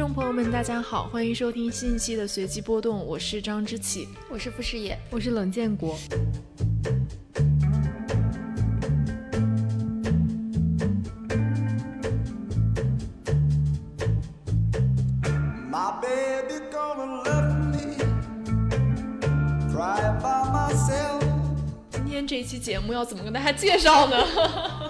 众朋友们，大家好，欢迎收听新一期的随机波动，我是张之启，我是傅诗野，我是冷建国。今天这一期节目要怎么跟大家介绍呢？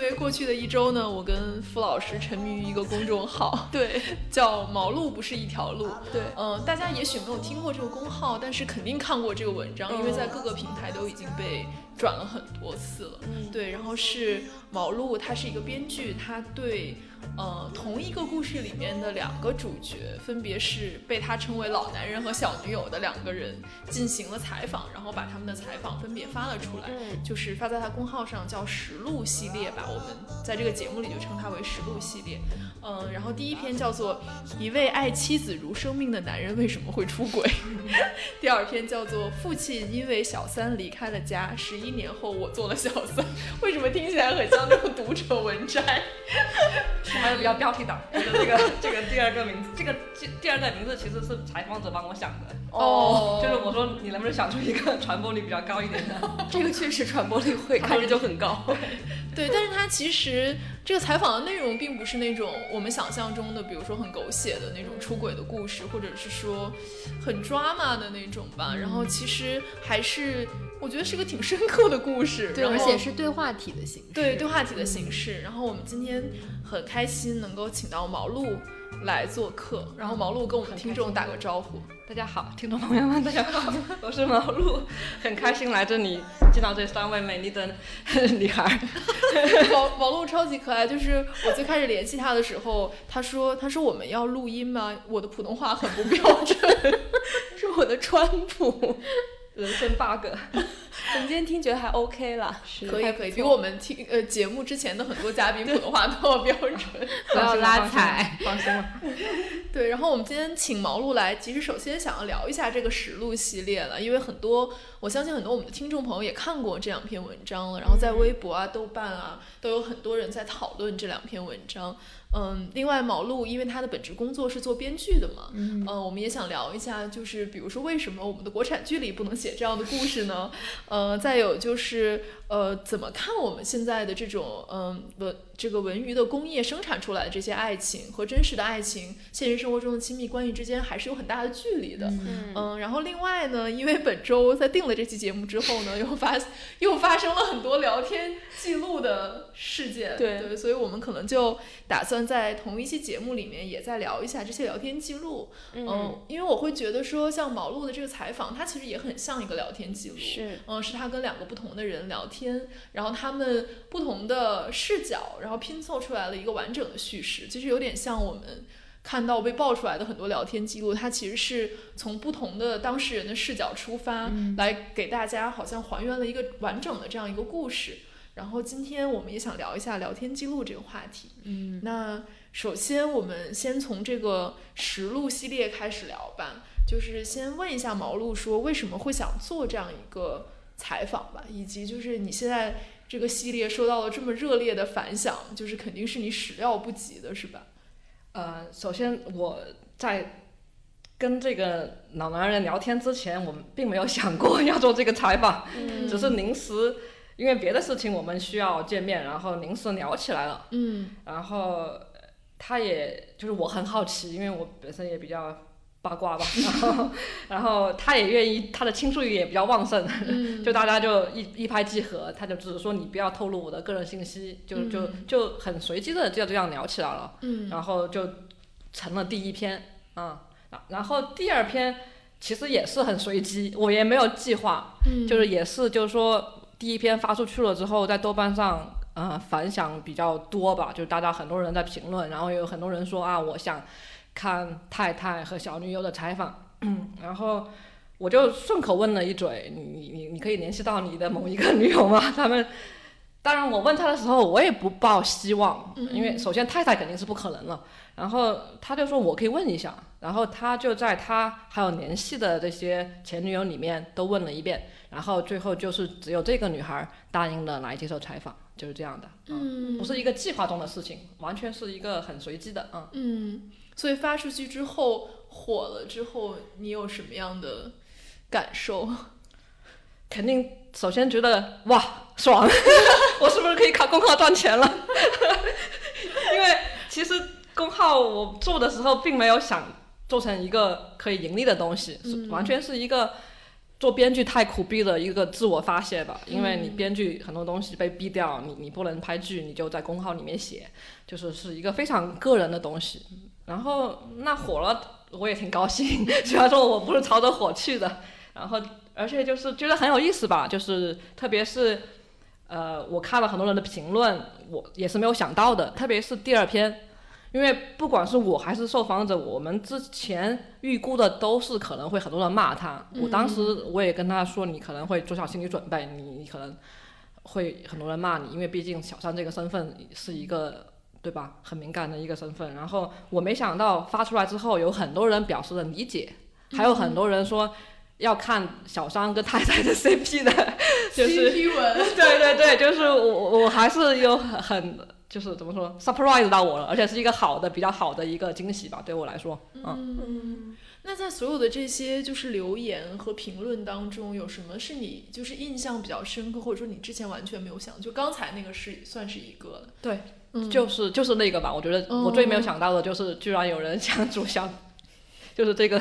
就是因为过去的一周呢，我跟傅老师沉迷于一个公众号，对，叫“毛路不是一条路”。对，嗯，大家也许没有听过这个公号，但是肯定看过这个文章，因为在各个平台都已经被转了很多次了。嗯，对，然后是毛路，他是一个编剧，他对。呃，同一个故事里面的两个主角，分别是被他称为老男人和小女友的两个人进行了采访，然后把他们的采访分别发了出来，就是发在他公号上，叫实录系列吧。我们在这个节目里就称它为实录系列。嗯，然后第一篇叫做一位爱妻子如生命的男人为什么会出轨，第二篇叫做父亲因为小三离开了家，十一年后我做了小三。为什么听起来很像那种读者文摘？还有比较标题党，这个这个第二个名字，这个第第二个名字其实是采访者帮我想的哦，就是我说你能不能想出一个传播率比较高一点的？这个确实传播率会看着就很高。对，但是它其实这个采访的内容并不是那种我们想象中的，比如说很狗血的那种出轨的故事，或者是说很 drama 的那种吧。然后其实还是我觉得是个挺深刻的故事，对，而且是对话体的形式，对，对话体的形式。然后我们今天很开心能够请到毛路。来做客，然后毛路跟我们听众打个招呼。大家好，听众朋友们，大家好，我是毛路，很开心来这里见到这三位美丽的女孩。毛毛路超级可爱，就是我最开始联系他的时候，他说他说我们要录音吗？我的普通话很不标准，是我的川普。人生 bug，天听觉得还 OK 了，可以可以，比我们听呃节目之前的很多嘉宾普通话都要标准，不要拉踩，放心了。对，然后我们今天请毛路来，其实首先想要聊一下这个实录系列了，因为很多我相信很多我们的听众朋友也看过这两篇文章了，然后在微博啊、豆瓣啊都有很多人在讨论这两篇文章。嗯，另外毛路因为他的本职工作是做编剧的嘛，嗯，我们也想聊一下，就是比如说为什么我们的国产剧里不能写这样的故事呢？呃，再有就是呃，怎么看我们现在的这种嗯文这个文娱的工业生产出来的这些爱情和真实的爱情，现实生活中的亲密关系之间还是有很大的距离的，嗯，然后另外呢，因为本周在定了这期节目之后呢，又发又发生了很多聊天记录的事件，对，所以我们可能就打算。在同一期节目里面，也再聊一下这些聊天记录。嗯，因为我会觉得说，像毛路的这个采访，它其实也很像一个聊天记录。是，嗯，是他跟两个不同的人聊天，然后他们不同的视角，然后拼凑出来了一个完整的叙事。其实有点像我们看到被爆出来的很多聊天记录，它其实是从不同的当事人的视角出发，来给大家好像还原了一个完整的这样一个故事。然后今天我们也想聊一下聊天记录这个话题。嗯，那首先我们先从这个实录系列开始聊吧，就是先问一下毛路说为什么会想做这样一个采访吧，以及就是你现在这个系列受到了这么热烈的反响，就是肯定是你始料不及的，是吧？呃，首先我在跟这个老男人聊天之前，我们并没有想过 要做这个采访，只是临时。因为别的事情我们需要见面，然后临时聊起来了。嗯，然后他也就是我很好奇，因为我本身也比较八卦吧。然后，然后他也愿意，他的倾诉欲也比较旺盛。嗯，就大家就一一拍即合，他就只是说你不要透露我的个人信息，就就就很随机的就这样聊起来了。嗯，然后就成了第一篇。嗯，然后第二篇其实也是很随机，我也没有计划。嗯，就是也是就是说。第一篇发出去了之后，在豆瓣上，呃，反响比较多吧，就是大家很多人在评论，然后也有很多人说啊，我想看太太和小女友的采访，然后我就顺口问了一嘴，你你你你可以联系到你的某一个女友吗？他们，当然我问他的时候，我也不抱希望，因为首先太太肯定是不可能了，然后他就说我可以问一下，然后他就在他还有联系的这些前女友里面都问了一遍。然后最后就是只有这个女孩答应了来接受采访，就是这样的，嗯，不是一个计划中的事情，完全是一个很随机的，嗯，嗯，所以发出去之后火了之后，你有什么样的感受？肯定首先觉得哇爽，我是不是可以靠公号赚钱了？因为其实公号我做的时候并没有想做成一个可以盈利的东西，是完全是一个做编剧太苦逼的一个自我发泄吧。因为你编剧很多东西被逼掉，你你不能拍剧，你就在公号里面写，就是是一个非常个人的东西。然后那火了，我也挺高兴，虽然说我不是朝着火去的，然后。而且就是觉得很有意思吧，就是特别是，呃，我看了很多人的评论，我也是没有想到的。特别是第二篇，因为不管是我还是受访者，我们之前预估的都是可能会很多人骂他。我当时我也跟他说，你可能会做好心理准备，你可能会很多人骂你，因为毕竟小三这个身份是一个对吧，很敏感的一个身份。然后我没想到发出来之后，有很多人表示了理解，还有很多人说。要看小三跟太太的 CP 的，就是 CP 文，对对对，就是我我还是有很就是怎么说 surprise 到我了，而且是一个好的比较好的一个惊喜吧，对我来说，嗯。那在所有的这些就是留言和评论当中，有什么是你就是印象比较深刻，或者说你之前完全没有想，就刚才那个是算是一个对，就是就是那个吧，我觉得我最没有想到的就是居然有人想组小，就是这个。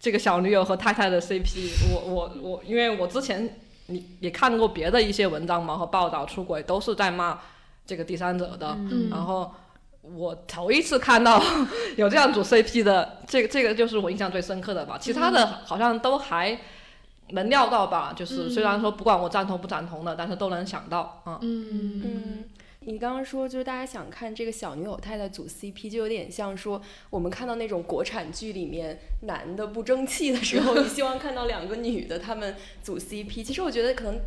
这个小女友和太太的 CP，我我我，因为我之前你也看过别的一些文章嘛和报道，出轨都是在骂这个第三者的，然后我头一次看到 有这样组 CP 的，这个这个就是我印象最深刻的吧。其他的好像都还能料到吧，就是虽然说不管我赞同不赞同的，但是都能想到，嗯。嗯。你刚刚说，就是大家想看这个小女友太太组 CP，就有点像说我们看到那种国产剧里面男的不争气的时候，你希望看到两个女的他们组 CP。其实我觉得可能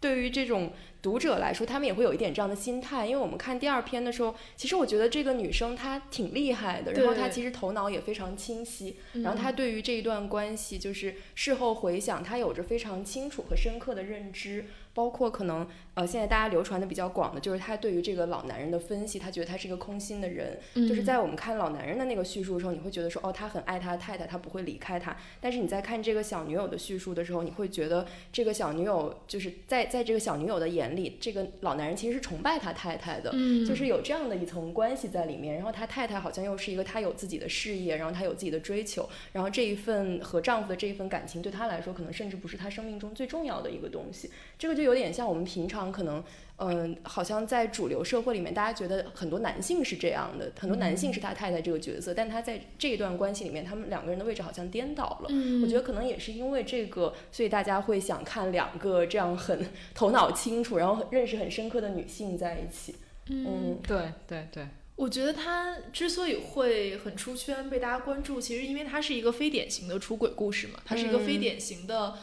对于这种读者来说，他们也会有一点这样的心态，因为我们看第二篇的时候，其实我觉得这个女生她挺厉害的，然后她其实头脑也非常清晰，然后她对于这一段关系，就是事后回想，她有着非常清楚和深刻的认知。包括可能呃，现在大家流传的比较广的，就是她对于这个老男人的分析，她觉得他是一个空心的人。就是在我们看老男人的那个叙述的时候，你会觉得说，哦，他很爱他的太太，他不会离开他。但是你在看这个小女友的叙述的时候，你会觉得这个小女友就是在在这个小女友的眼里，这个老男人其实是崇拜他太太的，就是有这样的一层关系在里面。然后他太太好像又是一个他有自己的事业，然后他有自己的追求，然后这一份和丈夫的这一份感情对他来说，可能甚至不是他生命中最重要的一个东西。这个就有点像我们平常可能，嗯，好像在主流社会里面，大家觉得很多男性是这样的，很多男性是他太太这个角色，但他在这一段关系里面，他们两个人的位置好像颠倒了。嗯，我觉得可能也是因为这个，所以大家会想看两个这样很头脑清楚，然后认识很深刻的女性在一起。嗯，对对对，我觉得他之所以会很出圈，被大家关注，其实因为他是一个非典型的出轨故事嘛，它是一个非典型的。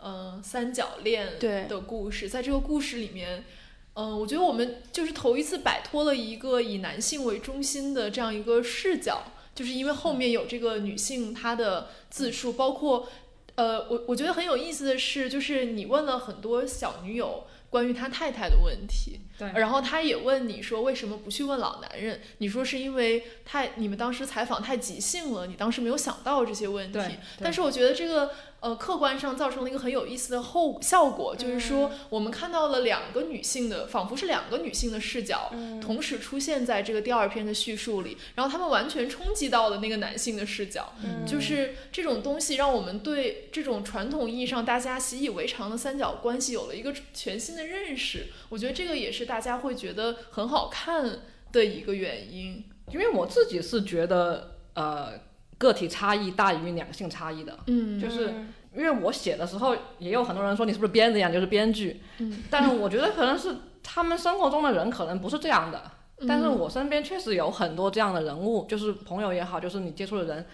嗯，三角恋的故事，在这个故事里面，嗯，我觉得我们就是头一次摆脱了一个以男性为中心的这样一个视角，就是因为后面有这个女性她的自述，包括，呃，我我觉得很有意思的是，就是你问了很多小女友关于他太太的问题，对，然后他也问你说为什么不去问老男人，你说是因为太你们当时采访太即兴了，你当时没有想到这些问题，但是我觉得这个。呃，客观上造成了一个很有意思的后效果，就是说我们看到了两个女性的，仿佛是两个女性的视角，同时出现在这个第二篇的叙述里，然后他们完全冲击到了那个男性的视角，就是这种东西让我们对这种传统意义上大家习以为常的三角关系有了一个全新的认识。我觉得这个也是大家会觉得很好看的一个原因，因为我自己是觉得，呃。个体差异大于两性差异的，嗯，就是因为我写的时候也有很多人说你是不是编的呀，就是编剧，嗯，但是我觉得可能是他们生活中的人可能不是这样的，但是我身边确实有很多这样的人物，就是朋友也好，就是你接触的人，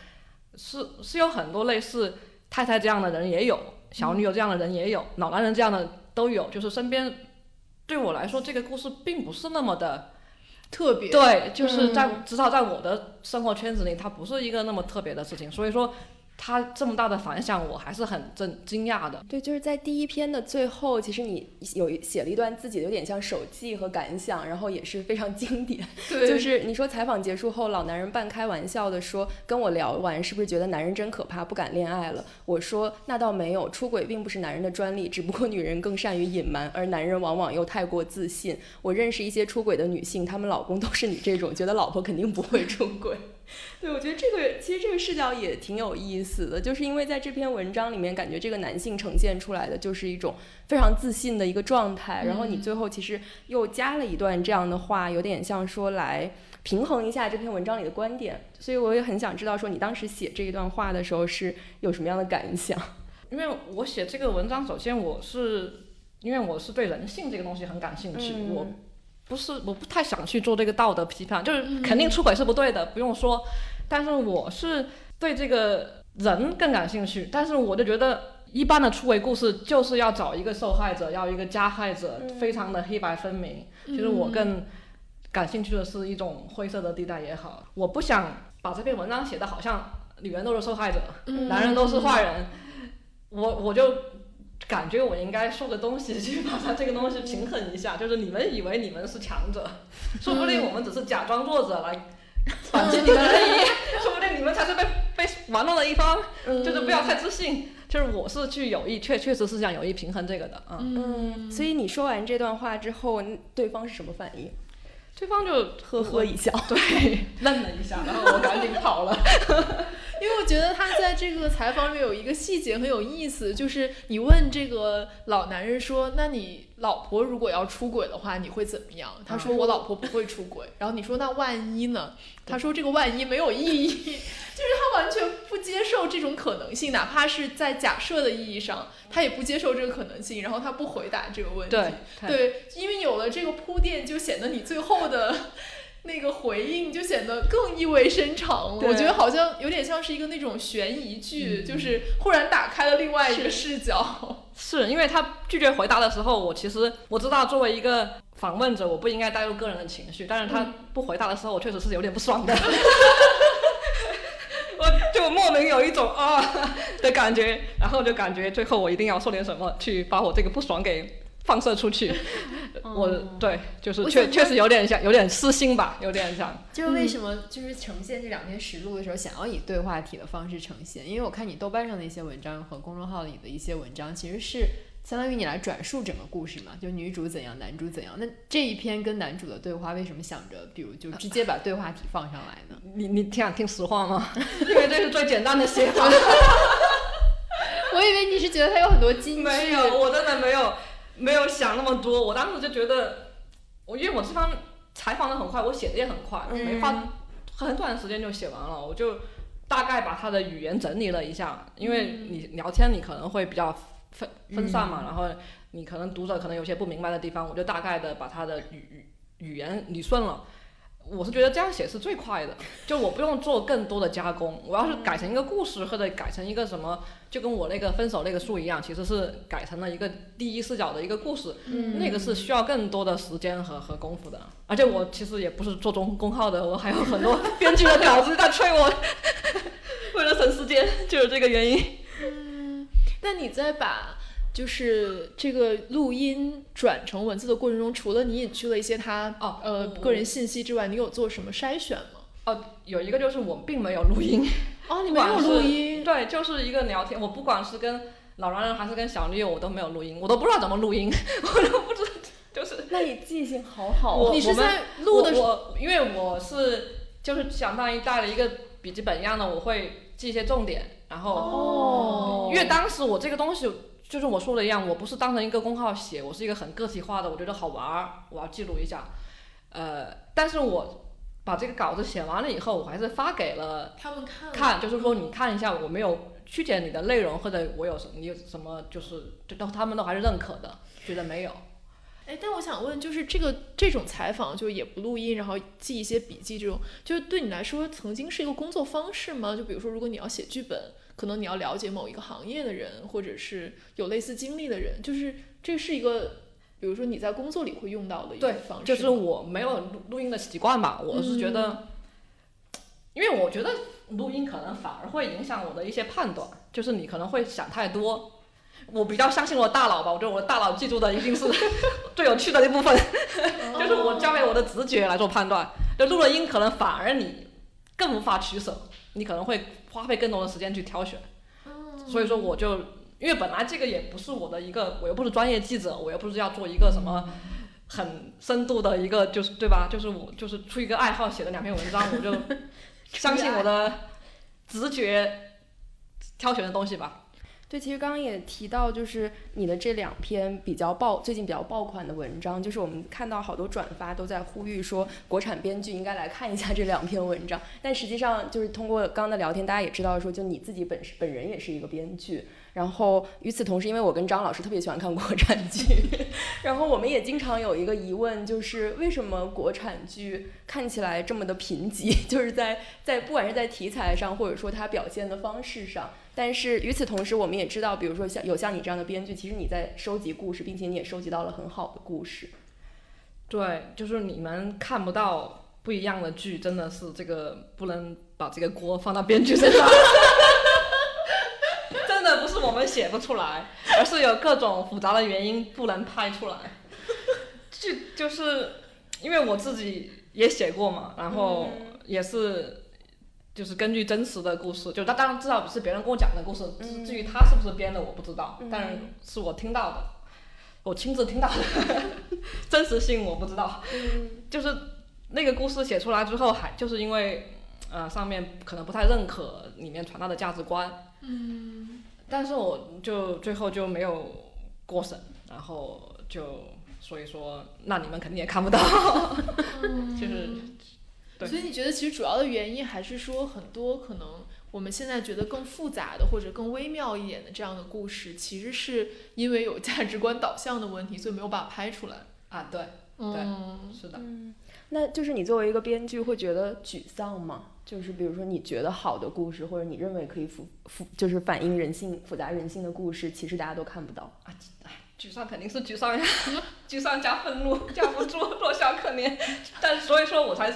是是有很多类似太太这样的人也有，小女友这样的人也有，老男人这样的都有，就是身边对我来说这个故事并不是那么的。特别对，就是在至少在我的生活圈子里，它不是一个那么特别的事情。所以说，它这么大的反响，我还是很震惊讶的。对，就是在第一篇的最后，其实你有写了一段自己的有点像手记和感想，然后也是非常经典。对，就是你说采访结束后，老男人半开玩笑的说：“跟我聊完，是不是觉得男人真可怕，不敢恋爱了？”我说：“那倒没有，出轨并不是男人的专利，只不过女人更善于隐瞒，而男人往往又太过自信。我认识一些出轨的女性，她们老公都是你这种，觉得老婆肯定不会出轨。” 对，我觉得这个其实这个视角也挺有意思的，就是因为在这篇文章里面，感觉这个男性呈现出来的就是一种非常自信的一个状态，然后你最后其实又加了一段这样的话，有点像说来平衡一下这篇文章里的观点，所以我也很想知道说你当时写这一段话的时候是有什么样的感想？因为我写这个文章，首先我是因为我是对人性这个东西很感兴趣，我。不是，我不太想去做这个道德批判，就是肯定出轨是不对的，不用说。但是我是对这个人更感兴趣，但是我就觉得一般的出轨故事就是要找一个受害者，要一个加害者，非常的黑白分明。其实我更感兴趣的是一种灰色的地带也好，我不想把这篇文章写的好像女人都是受害者，男人都是坏人，我我就。感觉我应该说个东西去把它这个东西平衡一下，就是你们以为你们是强者，说不定我们只是假装弱者来 反击你们而已，说不定你们才是被被玩弄的一方，就是不要太自信。就是我是去有意，确确实是想有意平衡这个的，嗯。所以你说完这段话之后，对方是什么反应？对方就呵呵一笑，对，愣了一下，然后我赶紧跑了。因为我觉得他在这个采访里面有一个细节很有意思，就是你问这个老男人说：“那你老婆如果要出轨的话，你会怎么样？”他说：“我老婆不会出轨。”然后你说：“那万一呢？”他说：“这个万一没有意义，就是他完全不接受这种可能性，哪怕是在假设的意义上，他也不接受这个可能性。然后他不回答这个问题。对对，因为有了这个铺垫，就显得你最后的。那个回应就显得更意味深长了，我觉得好像有点像是一个那种悬疑剧，就是忽然打开了另外一个视角。是因为他拒绝回答的时候，我其实我知道作为一个访问者，我不应该带入个人的情绪，但是他不回答的时候，我确实是有点不爽的，我就莫名有一种啊的感觉，然后就感觉最后我一定要说点什么去把我这个不爽给。放射出去，我对，就是确确实有点像，有点私心吧，有点像。就是为什么就是呈现这两篇实录的时候，想要以对话体的方式呈现？因为我看你豆瓣上的一些文章和公众号里的一些文章，其实是相当于你来转述整个故事嘛，就女主怎样，男主怎样。那这一篇跟男主的对话，为什么想着，比如就直接把对话体放上来呢？你你挺想听实话吗？因为这是最简单的写法。我以为你是觉得他有很多金句。没有，我真的没有。没有想那么多，我当时就觉得，我因为我这方采访的很快，我写的也很快，没花很短的时间就写完了。我就大概把他的语言整理了一下，因为你聊天你可能会比较分分散嘛，然后你可能读者可能有些不明白的地方，我就大概的把他的语语言理顺了。我是觉得这样写是最快的，就我不用做更多的加工。我要是改成一个故事或者改成一个什么。就跟我那个分手那个书一样，其实是改成了一个第一视角的一个故事，那个是需要更多的时间和和功夫的。而且我其实也不是做中公号的，我还有很多编剧的稿子在催我，为了省时间，就是这个原因。嗯，那你在把就是这个录音转成文字的过程中，除了你隐去了一些他哦呃个人信息之外，你有做什么筛选吗？哦，有一个就是我并没有录音。哦，你没有录音？对，就是一个聊天。我不管是跟老男人还是跟小女友，我都没有录音，我都不知道怎么录音，我都不知道，就是。那你记性好好。哦你是在录的？时候因为我是就是相当于带了一个笔记本一样的，我会记一些重点，然后。哦。因为当时我这个东西就是我说的一样，我不是当成一个公号写，我是一个很个体化的，我觉得好玩儿，我要记录一下。呃，但是我。把这个稿子写完了以后，我还是发给了他们看，看就是说你看一下，我没有曲解你的内容，或者我有什么你有什么就是，都他们都还是认可的，觉得没有。哎，但我想问，就是这个这种采访就也不录音，然后记一些笔记，这种就是对你来说曾经是一个工作方式吗？就比如说，如果你要写剧本，可能你要了解某一个行业的人，或者是有类似经历的人，就是这是一个。比如说你在工作里会用到的一个方式，就是我没有录录音的习惯吧。我是觉得，因为我觉得录音可能反而会影响我的一些判断，就是你可能会想太多。我比较相信我的大脑吧，我觉得我的大脑记住的一定是 最有趣的一部分，就是我交给我的直觉来做判断。就录了音，可能反而你更无法取舍，你可能会花费更多的时间去挑选。所以说，我就因为本来这个也不是我的一个，我又不是专业记者，我又不是要做一个什么很深度的一个，就是对吧？就是我就是出于一个爱好写的两篇文章，我就相信我的直觉挑选的东西吧。对，其实刚刚也提到，就是你的这两篇比较爆，最近比较爆款的文章，就是我们看到好多转发都在呼吁说，国产编剧应该来看一下这两篇文章。但实际上，就是通过刚刚的聊天，大家也知道说，就你自己本本人也是一个编剧。然后与此同时，因为我跟张老师特别喜欢看国产剧，然后我们也经常有一个疑问，就是为什么国产剧看起来这么的贫瘠？就是在在不管是在题材上，或者说它表现的方式上。但是与此同时，我们也知道，比如说像有像你这样的编剧，其实你在收集故事，并且你也收集到了很好的故事。对，就是你们看不到不一样的剧，真的是这个不能把这个锅放到编剧身上。真的不是我们写不出来，而是有各种复杂的原因不能拍出来。剧就是因为我自己也写过嘛，然后也是。就是根据真实的故事，就他当然至少是别人跟我讲的故事。至至于他是不是编的，我不知道，但是我听到的，我亲自听到的，真实性我不知道。就是那个故事写出来之后，还就是因为呃上面可能不太认可里面传达的价值观。嗯。但是我就最后就没有过审，然后就所以说，那你们肯定也看不到，就是。所以你觉得其实主要的原因还是说很多可能我们现在觉得更复杂的或者更微妙一点的这样的故事，其实是因为有价值观导向的问题，所以没有把它拍出来啊。对，对，是的。嗯，那就是你作为一个编剧会觉得沮丧吗？就是比如说你觉得好的故事，或者你认为可以复复就是反映人性复杂人性的故事，其实大家都看不到啊。沮丧肯定是沮丧呀，沮丧加愤怒，架不住，弱小可怜。但所以说我才。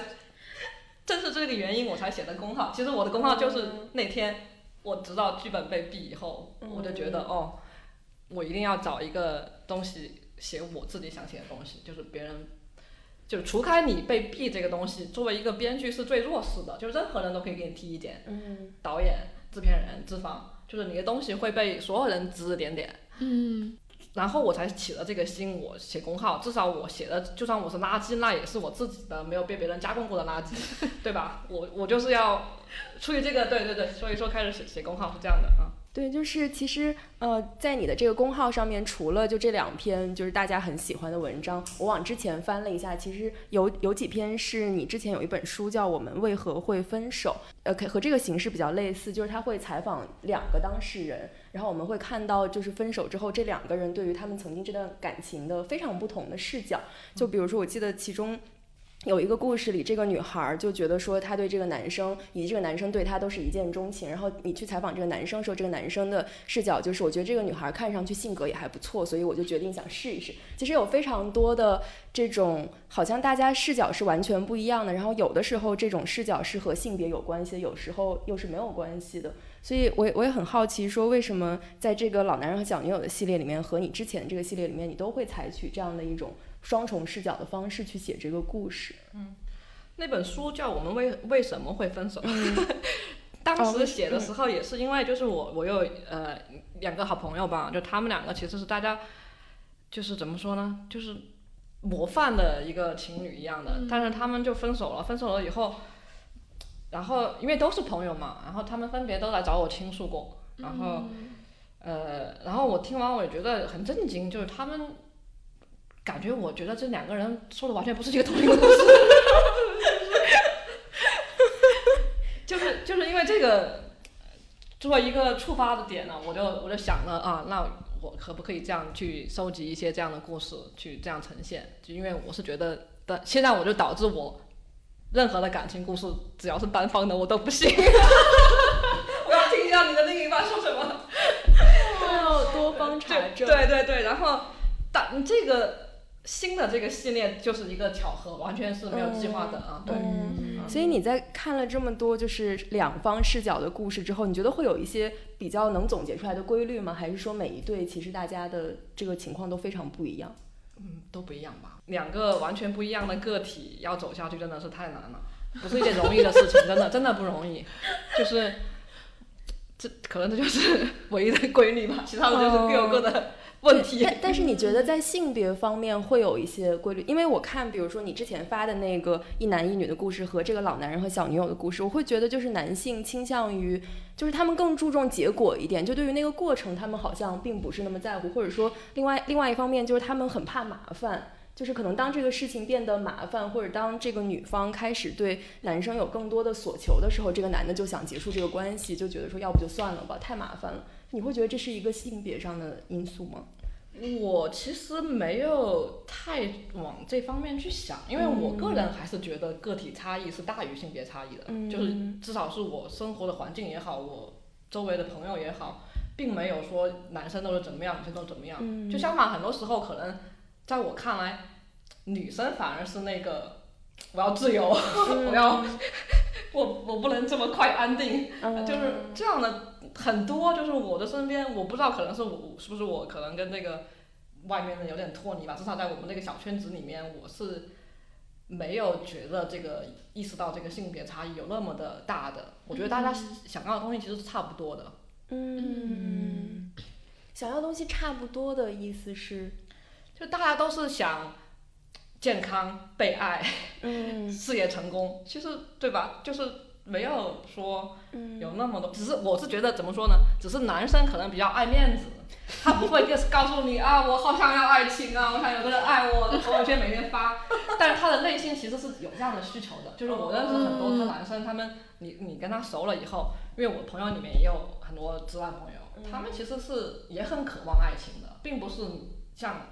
正是这个原因，我才写的公号。其实我的公号就是那天我知道剧本被毙以后，我就觉得哦，我一定要找一个东西写我自己想写的东西。就是别人，就除开你被毙这个东西，作为一个编剧是最弱势的，就是任何人都可以给你提意见。嗯。导演、制片人、资方，就是你的东西会被所有人指指点点。嗯。然后我才起了这个心，我写公号，至少我写的，就算我是垃圾，那也是我自己的，没有被别人加工过的垃圾，对吧？我我就是要出于这个，对对对，所以说开始写写公号是这样的啊。对，就是其实呃，在你的这个公号上面，除了就这两篇就是大家很喜欢的文章，我往之前翻了一下，其实有有几篇是你之前有一本书叫《我们为何会分手》，呃，和这个形式比较类似，就是他会采访两个当事人。然后我们会看到，就是分手之后，这两个人对于他们曾经这段感情的非常不同的视角。就比如说，我记得其中有一个故事里，这个女孩就觉得说，她对这个男生以及这个男生对她都是一见钟情。然后你去采访这个男生的时候，这个男生的视角就是，我觉得这个女孩看上去性格也还不错，所以我就决定想试一试。其实有非常多的这种，好像大家视角是完全不一样的。然后有的时候这种视角是和性别有关系的，有时候又是没有关系的。所以，我我也很好奇，说为什么在这个老男人和小女友的系列里面，和你之前这个系列里面，你都会采取这样的一种双重视角的方式去写这个故事？嗯，那本书叫《我们为为什么会分手》。当时写的时候也是因为，就是我我有呃两个好朋友吧，就他们两个其实是大家就是怎么说呢，就是模范的一个情侣一样的，但是他们就分手了，分手了以后。然后，因为都是朋友嘛，然后他们分别都来找我倾诉过，然后，呃，然后我听完我也觉得很震惊，就是他们感觉我觉得这两个人说的完全不是一个同一个故事，就是就是因为这个作为一个触发的点呢，我就我就想了啊，那我可不可以这样去收集一些这样的故事，去这样呈现？就因为我是觉得的，现在我就导致我。任何的感情故事，只要是单方的，我都不信。我要听一下你的另一半说什么。要多方查证。对对对，然后，但这个新的这个系列就是一个巧合，完全是没有计划的啊。对，嗯所以你在看了这么多就是两方视角的故事之后，你觉得会有一些比较能总结出来的规律吗？还是说每一对其实大家的这个情况都非常不一样？嗯，都不一样吧。两个完全不一样的个体要走下去，真的是太难了，不是一件容易的事情，真的真的不容易。就是这可能这就是唯一的规律吧，其他的就是各有各的问题。但但是你觉得在性别方面会有一些规律？因为我看，比如说你之前发的那个一男一女的故事和这个老男人和小女友的故事，我会觉得就是男性倾向于，就是他们更注重结果一点，就对于那个过程，他们好像并不是那么在乎，或者说另外另外一方面就是他们很怕麻烦。就是可能当这个事情变得麻烦，或者当这个女方开始对男生有更多的所求的时候，这个男的就想结束这个关系，就觉得说要不就算了吧，太麻烦了。你会觉得这是一个性别上的因素吗？我其实没有太往这方面去想，因为我个人还是觉得个体差异是大于性别差异的，嗯就是至少是我生活的环境也好，我周围的朋友也好，并没有说男生都是怎么样，女生都怎么样。嗯就相反，很多时候可能在我看来，女生反而是那个我要自由，我要 我我不能这么快安定，嗯。就是这样的很多，就是我的身边，我不知道可能是我是不是我可能跟这个外面的有点脱离吧，至少在我们那个小圈子里面，我是没有觉得这个意识到这个性别差异有那么的大的。我觉得大家想要的东西其实是差不多的。嗯，想要东西差不多的意思是，就大家都是想健康、被爱、嗯 事业成功，其实对吧？就是没有说嗯有那么多，只是我是觉得怎么说呢？只是男生可能比较爱面子，他不会就是 告诉你啊，我好想要爱情啊，我想有个人爱我，朋友圈每天发，但是他的内心其实是有这样的需求的。就是我认识很多的男生，他们你你跟他熟了以后，因为我朋友里面也有很多直男朋友，他们其实是也很渴望爱情的，并不是像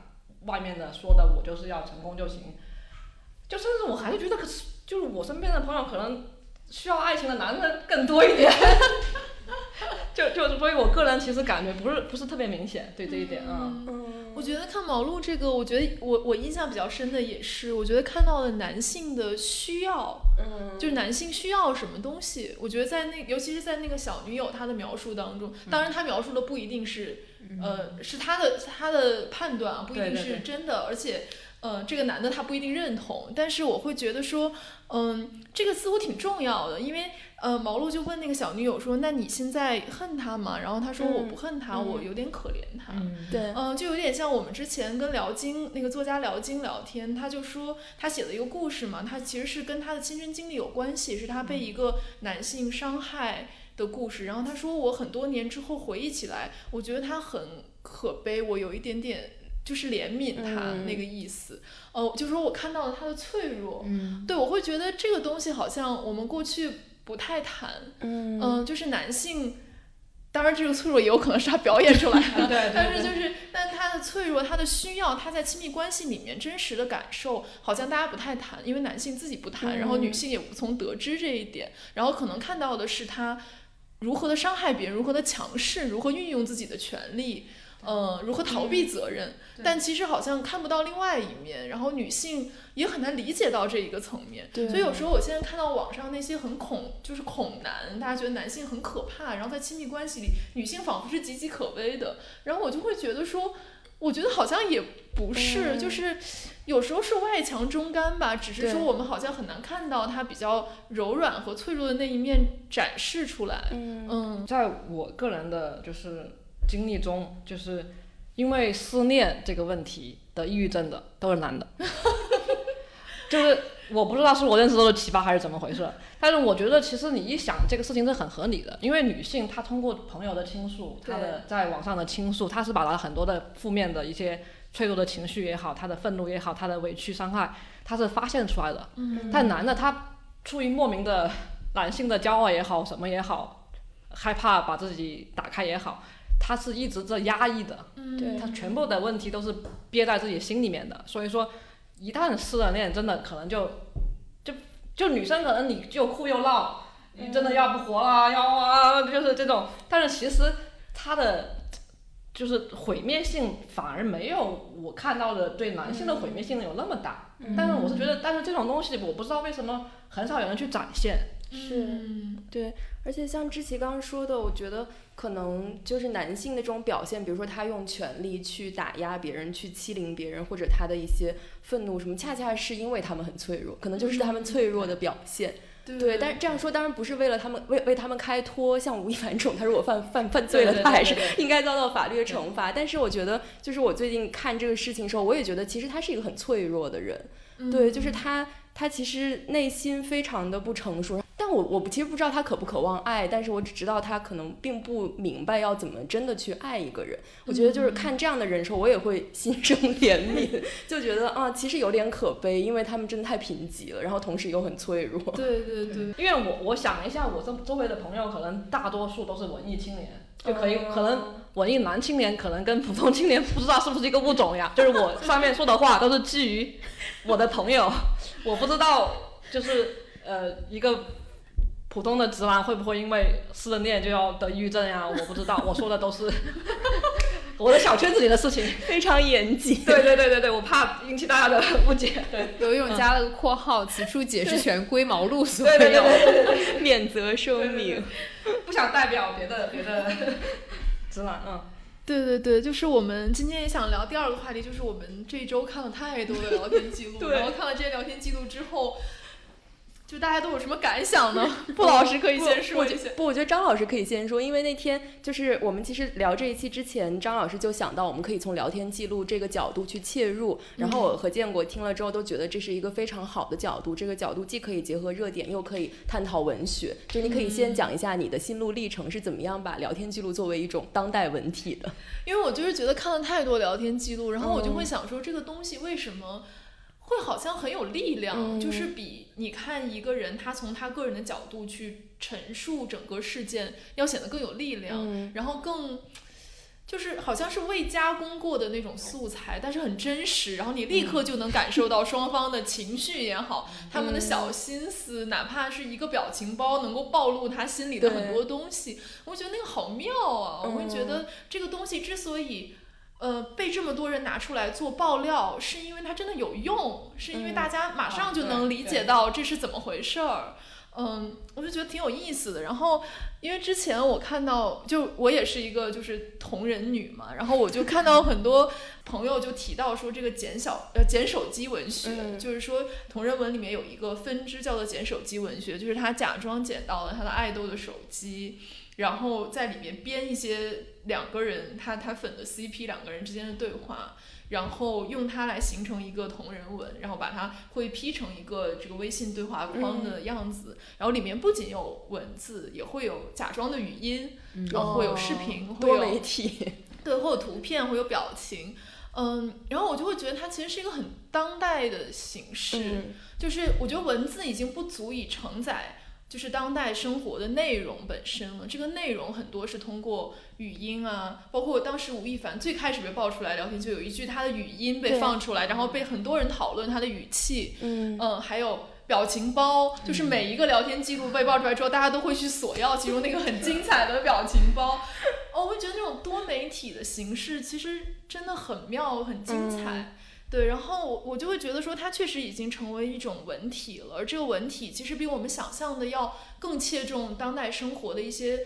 外面的说的我就是要成功就行。就甚至我还是觉得，可是就是我身边的朋友可能需要爱情的男人更多一点。就就所以，我个人其实感觉不是不是特别明显，对这一点啊。嗯我觉得看毛路这个，我觉得我我印象比较深的也是，我觉得看到了男性的需要，嗯就是男性需要什么东西。我觉得在那，尤其是在那个小女友她的描述当中，当然她描述的不一定是，呃，是他的他的判断啊，不一定是对对对真的，而且。呃，这个男的他不一定认同，但是我会觉得说，嗯，这个似乎挺重要的，因为呃，毛路就问那个小女友说：“那你现在恨他吗？”然后他说：“我不恨他，嗯我有点可怜他。嗯，对，嗯，就有点像我们之前跟辽金那个作家辽金聊天，他就说他写的一个故事嘛，他其实是跟他的亲身经历有关系，是他被一个男性伤害的故事。然后他说我很多年之后回忆起来，我觉得他很可悲，我有一点点就是怜悯他嗯那个意思。哦、就说我看到了他的脆弱，嗯对我会觉得这个东西好像我们过去不太谈，嗯嗯，就是男性。当然，这个脆弱也有可能是他表演出来的，对对但是就是，但他的脆弱，他的需要，他在亲密关系里面真实的感受，好像大家不太谈，因为男性自己不谈，然后女性也无从得知这一点，然后可能看到的是他如何的伤害别人，如何的强势，如何运用自己的权利，呃，如何逃避责任，但其实好像看不到另外一面，然后女性也很难理解到这一个层面，对。所以有时候我现在看到网上那些很恐，就是恐男，大家觉得男性很可怕，然后在亲密关系里，女性仿佛是岌岌可危的，然后我就会觉得说，我觉得好像也不是，嗯。就是有时候是外强中干吧，只是说我们好像很难看到他比较柔软和脆弱的那一面展示出来。嗯。嗯在我个人的就是经历中，就是因为思念这个问题的抑郁症的都是男的，就是我不知道是我认识都是奇葩还是怎么回事，但是我觉得其实你一想这个事情是很合理的，因为女性她通过朋友的倾诉，她的在网上的倾诉，她是把她很多的负面的一些脆弱的情绪也好，她的愤怒也好，她的委屈伤害，她是发现出来的。嗯。但男的他出于莫名的男性的骄傲也好，什么也好，害怕把自己打开也好，他是一直在压抑的，嗯。对他全部的问题都是憋在自己心里面的。所以说，一旦失了恋，真的可能就就就女生可能你又哭又闹，你真的要不活了，要啊，就是这种。但是其实他的就是毁灭性反而没有我看到的对男性的毁灭性有那么大。但是我是觉得，但是这种东西我不知道为什么很少有人去展现。是嗯对，而且像志奇刚刚说的，我觉得可能就是男性的这种表现，比如说他用权力去打压别人、去欺凌别人，或者他的一些愤怒什么，恰恰是因为他们很脆弱，可能就是他们脆弱的表现。对，但是这样说当然不是为了他们为为他们开脱，像吴亦凡这种，他如果犯犯犯罪了，他还是应该遭到法律的惩罚。但是我觉得，就是我最近看这个事情的时候，我也觉得其实他是一个很脆弱的人。对，就是他，他其实内心非常的不成熟。但我我其实不知道他渴不渴望爱，但是我只知道他可能并不明白要怎么真的去爱一个人。我觉得就是看这样的人时候，我也会心生 怜悯，就觉得啊，其实有点可悲，因为他们真的太贫瘠了，然后同时又很脆弱。对对对，因为我我想了一下，我周周围的朋友可能大多数都是文艺青年，就可以、哦可能文艺男青年可能跟普通青年不知道是不是一个物种呀？就是我 上面说的话都是基于我的朋友，我不知道就是呃一个。普通的直男会不会因为失恋就要得抑郁症呀？我不知道，我说的都是 我的小圈子里的事情。非常严谨。对对对对对，我怕引起大家的误解。对有一种加了个括号，此处解释权归毛路所对对对有。对对对。免责声明。不想代表别的别的直男，嗯，对对对，就是我们今天也想聊第二个话题，就是我们这一周看了太多的聊天记录，对然后看了这些聊天记录之后，就大家都有什么感想呢？布老师可以先说一下。不，我觉得张老师可以先说，因为那天就是我们其实聊这一期之前，张老师就想到我们可以从聊天记录这个角度去切入，然后我和建国听了之后都觉得这是一个非常好的角度，这个角度既可以结合热点，又可以探讨文学。就你可以先讲一下你的心路历程是怎么样把聊天记录作为一种当代文体的。因为我就是觉得看了太多聊天记录，然后我就会嗯想说，这个东西为什么会好像很有力量？嗯就是比你看一个人他从他个人的角度去陈述整个事件，要显得更有力量，嗯然后更。就是好像是未加工过的那种素材，但是很真实，然后你立刻就能感受到双方的情绪也好，他们的小心思，哪怕是一个表情包能够暴露他心里的很多东西，我觉得那个好妙啊！我会觉得这个东西之所以。呃，被这么多人拿出来做爆料，是因为它真的有用，是因为大家马上就能理解到这是怎么回事儿。嗯，我就觉得挺有意思的。然后，因为之前我看到，就我也是一个就是同人女嘛，然后我就看到很多朋友就提到说，这个捡小呃捡手机文学，嗯就是说同人文里面有一个分支叫做捡手机文学，就是他假装捡到了他的爱豆的手机，然后在里面编一些两个人他他粉的 CP 两个人之间的对话。然后用它来形成一个同人文，然后把它会 P 成一个这个微信对话框的样子，然后里面不仅有文字，也会有假装的语音，然后会有视频，会有媒体。对，会有图片，会有表情，嗯，然后我就会觉得它其实是一个很当代的形式，嗯就是我觉得文字已经不足以承载。就是当代生活的内容本身了，这个内容很多是通过语音啊，包括当时吴亦凡最开始被爆出来聊天，就有一句他的语音被放出来，然后被很多人讨论他的语气，嗯嗯，还有表情包，就是每一个聊天记录被爆出来之后，大家都会去索要其中那个很精彩的表情包。哦，我会觉得那种多媒体的形式其实真的很妙，很精彩。对，然后我我就会觉得说，它确实已经成为一种文体了，而这个文体其实比我们想象的要更切中当代生活的一些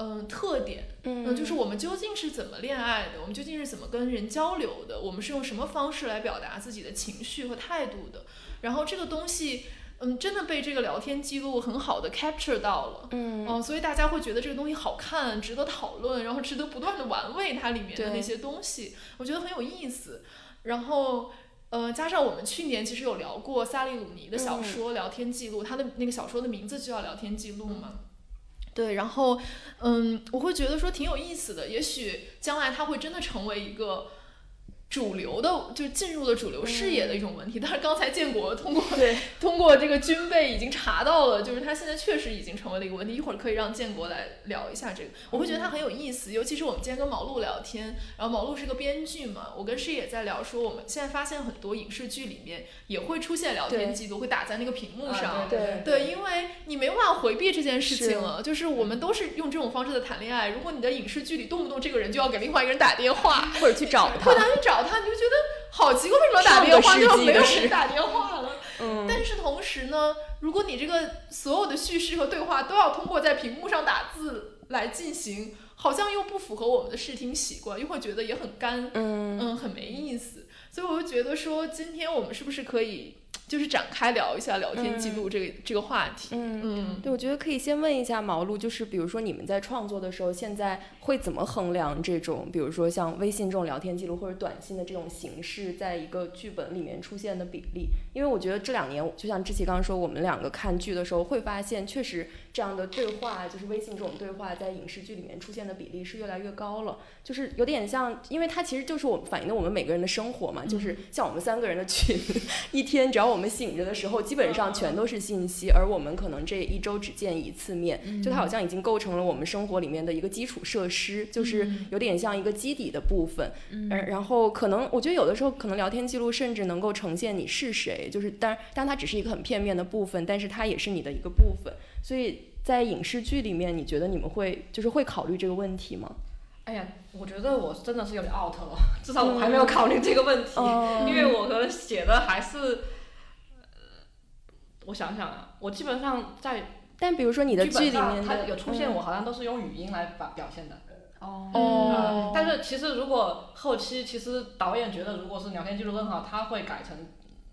嗯、特点。嗯，就是我们究竟是怎么恋爱的？我们究竟是怎么跟人交流的？我们是用什么方式来表达自己的情绪和态度的？然后这个东西，嗯，真的被这个聊天记录很好的 capture 到了。嗯嗯，所以大家会觉得这个东西好看，值得讨论，然后值得不断的玩味它里面的那些东西，我觉得很有意思。然后，呃，加上我们去年其实有聊过萨利鲁尼的小说《聊天记录》，他的那个小说的名字就叫《聊天记录》嘛。对，然后，嗯，我会觉得说挺有意思的。也许将来他会真的成为一个主流的，就进入了主流视野的一种问题。但是刚才建国通过对通过这个军备已经查到了，就是他现在确实已经成为了一个问题。一会儿可以让建国来聊一下这个，我会觉得他很有意思。尤其是我们今天跟毛路聊天，然后毛路是个编剧嘛，我跟师也在聊说，我们现在发现很多影视剧里面也会出现聊天记录，会打在那个屏幕啊上。对对，因为你没办法回避这件事情了，就是我们都是用这种方式在谈恋爱。如果你的影视剧里动不动这个人就要给另外一个人打电话，或者去找 他会，拿去找他，你就觉得好奇怪，为什么打电话就没有人打电话了？嗯，但是同时呢，如果你这个所有的叙事和对话都要通过在屏幕上打字来进行，好像又不符合我们的视听习惯，又会觉得也很干，嗯嗯，很没意思。所以我就觉得说，今天我们是不是可以就是展开聊一下聊天记录这个、这个话题？嗯。嗯对，我觉得可以先问一下毛路，就是比如说你们在创作的时候，现在会怎么衡量这种，比如说像微信这种聊天记录或者短信的这种形式，在一个剧本里面出现的比例？因为我觉得这两年，就像志奇刚刚说，我们两个看剧的时候会发现，确实这样的对话，就是微信这种对话，在影视剧里面出现的比例是越来越高了。就是有点像，因为它其实就是我们反映的我们每个人的生活嘛，就是像我们三个人的群，一天只要我们醒着的时候，基本上全都是信息，而我们可能这一周只见一次面，就它好像已经构成了我们生活里面的一个基础设施，就是有点像一个基底的部分。嗯，然后可能我觉得有的时候可能聊天记录甚至能够呈现你是谁，就是当然，当它只是一个很片面的部分，但是它也是你的一个部分。所以在影视剧里面，你觉得你们会就是会考虑这个问题吗？哎呀，我觉得我真的是有点 out 了，至少我还没有考虑这个问题，哦 因为我可能写的还是，呃，我想想啊，我基本上在但比如说你的剧剧里本上它面的有出现，嗯我好像都是用语音来表表现的。哦但是其实如果后期其实导演觉得如果是聊天记录更好，他会改成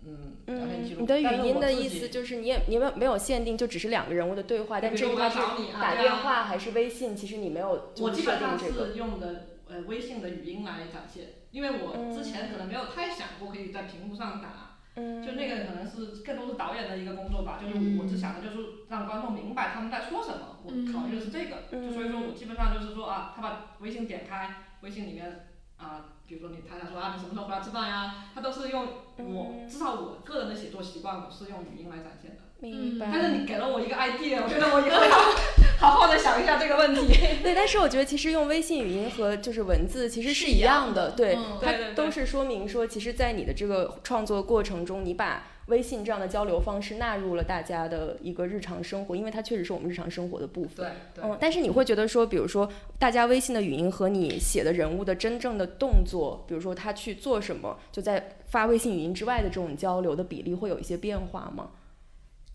嗯聊天记嗯，录。你的语音的意思就是你也你们没有限定，就只是两个人物的对话，但至于他找你啊打电话还是微信，其实你没有就我基本上。是用的呃微信的语音来展现，因为我之前可能没有太想过可以在屏幕上打，嗯，就那个可能是更多是导演的一个工作吧，就是我只想的就是让观众明白他们在说什么，我考虑的是这个，就所以说我基本上就是说啊，他把微信点开，微信里面啊。比如说你他想说啊，你什么时候回来吃饭呀？他都是用我嗯至少我个人的写作习惯，我是用语音来展现的。明白。但是你给了我一个 idea，我觉得我以后要 好好的想一下这个问题。对，但是我觉得其实用微信语音和就是文字其实是是一一样的，对，嗯它都是说明说，其实，在你的这个创作过程中，你把微信这样的交流方式纳入了大家的一个日常生活，因为它确实是我们日常生活的部分。对对。嗯，但是你会觉得说，比如说大家微信的语音和你写的人物的真正的动作，比如说他去做什么，就在发微信语音之外的这种交流的比例会有一些变化吗？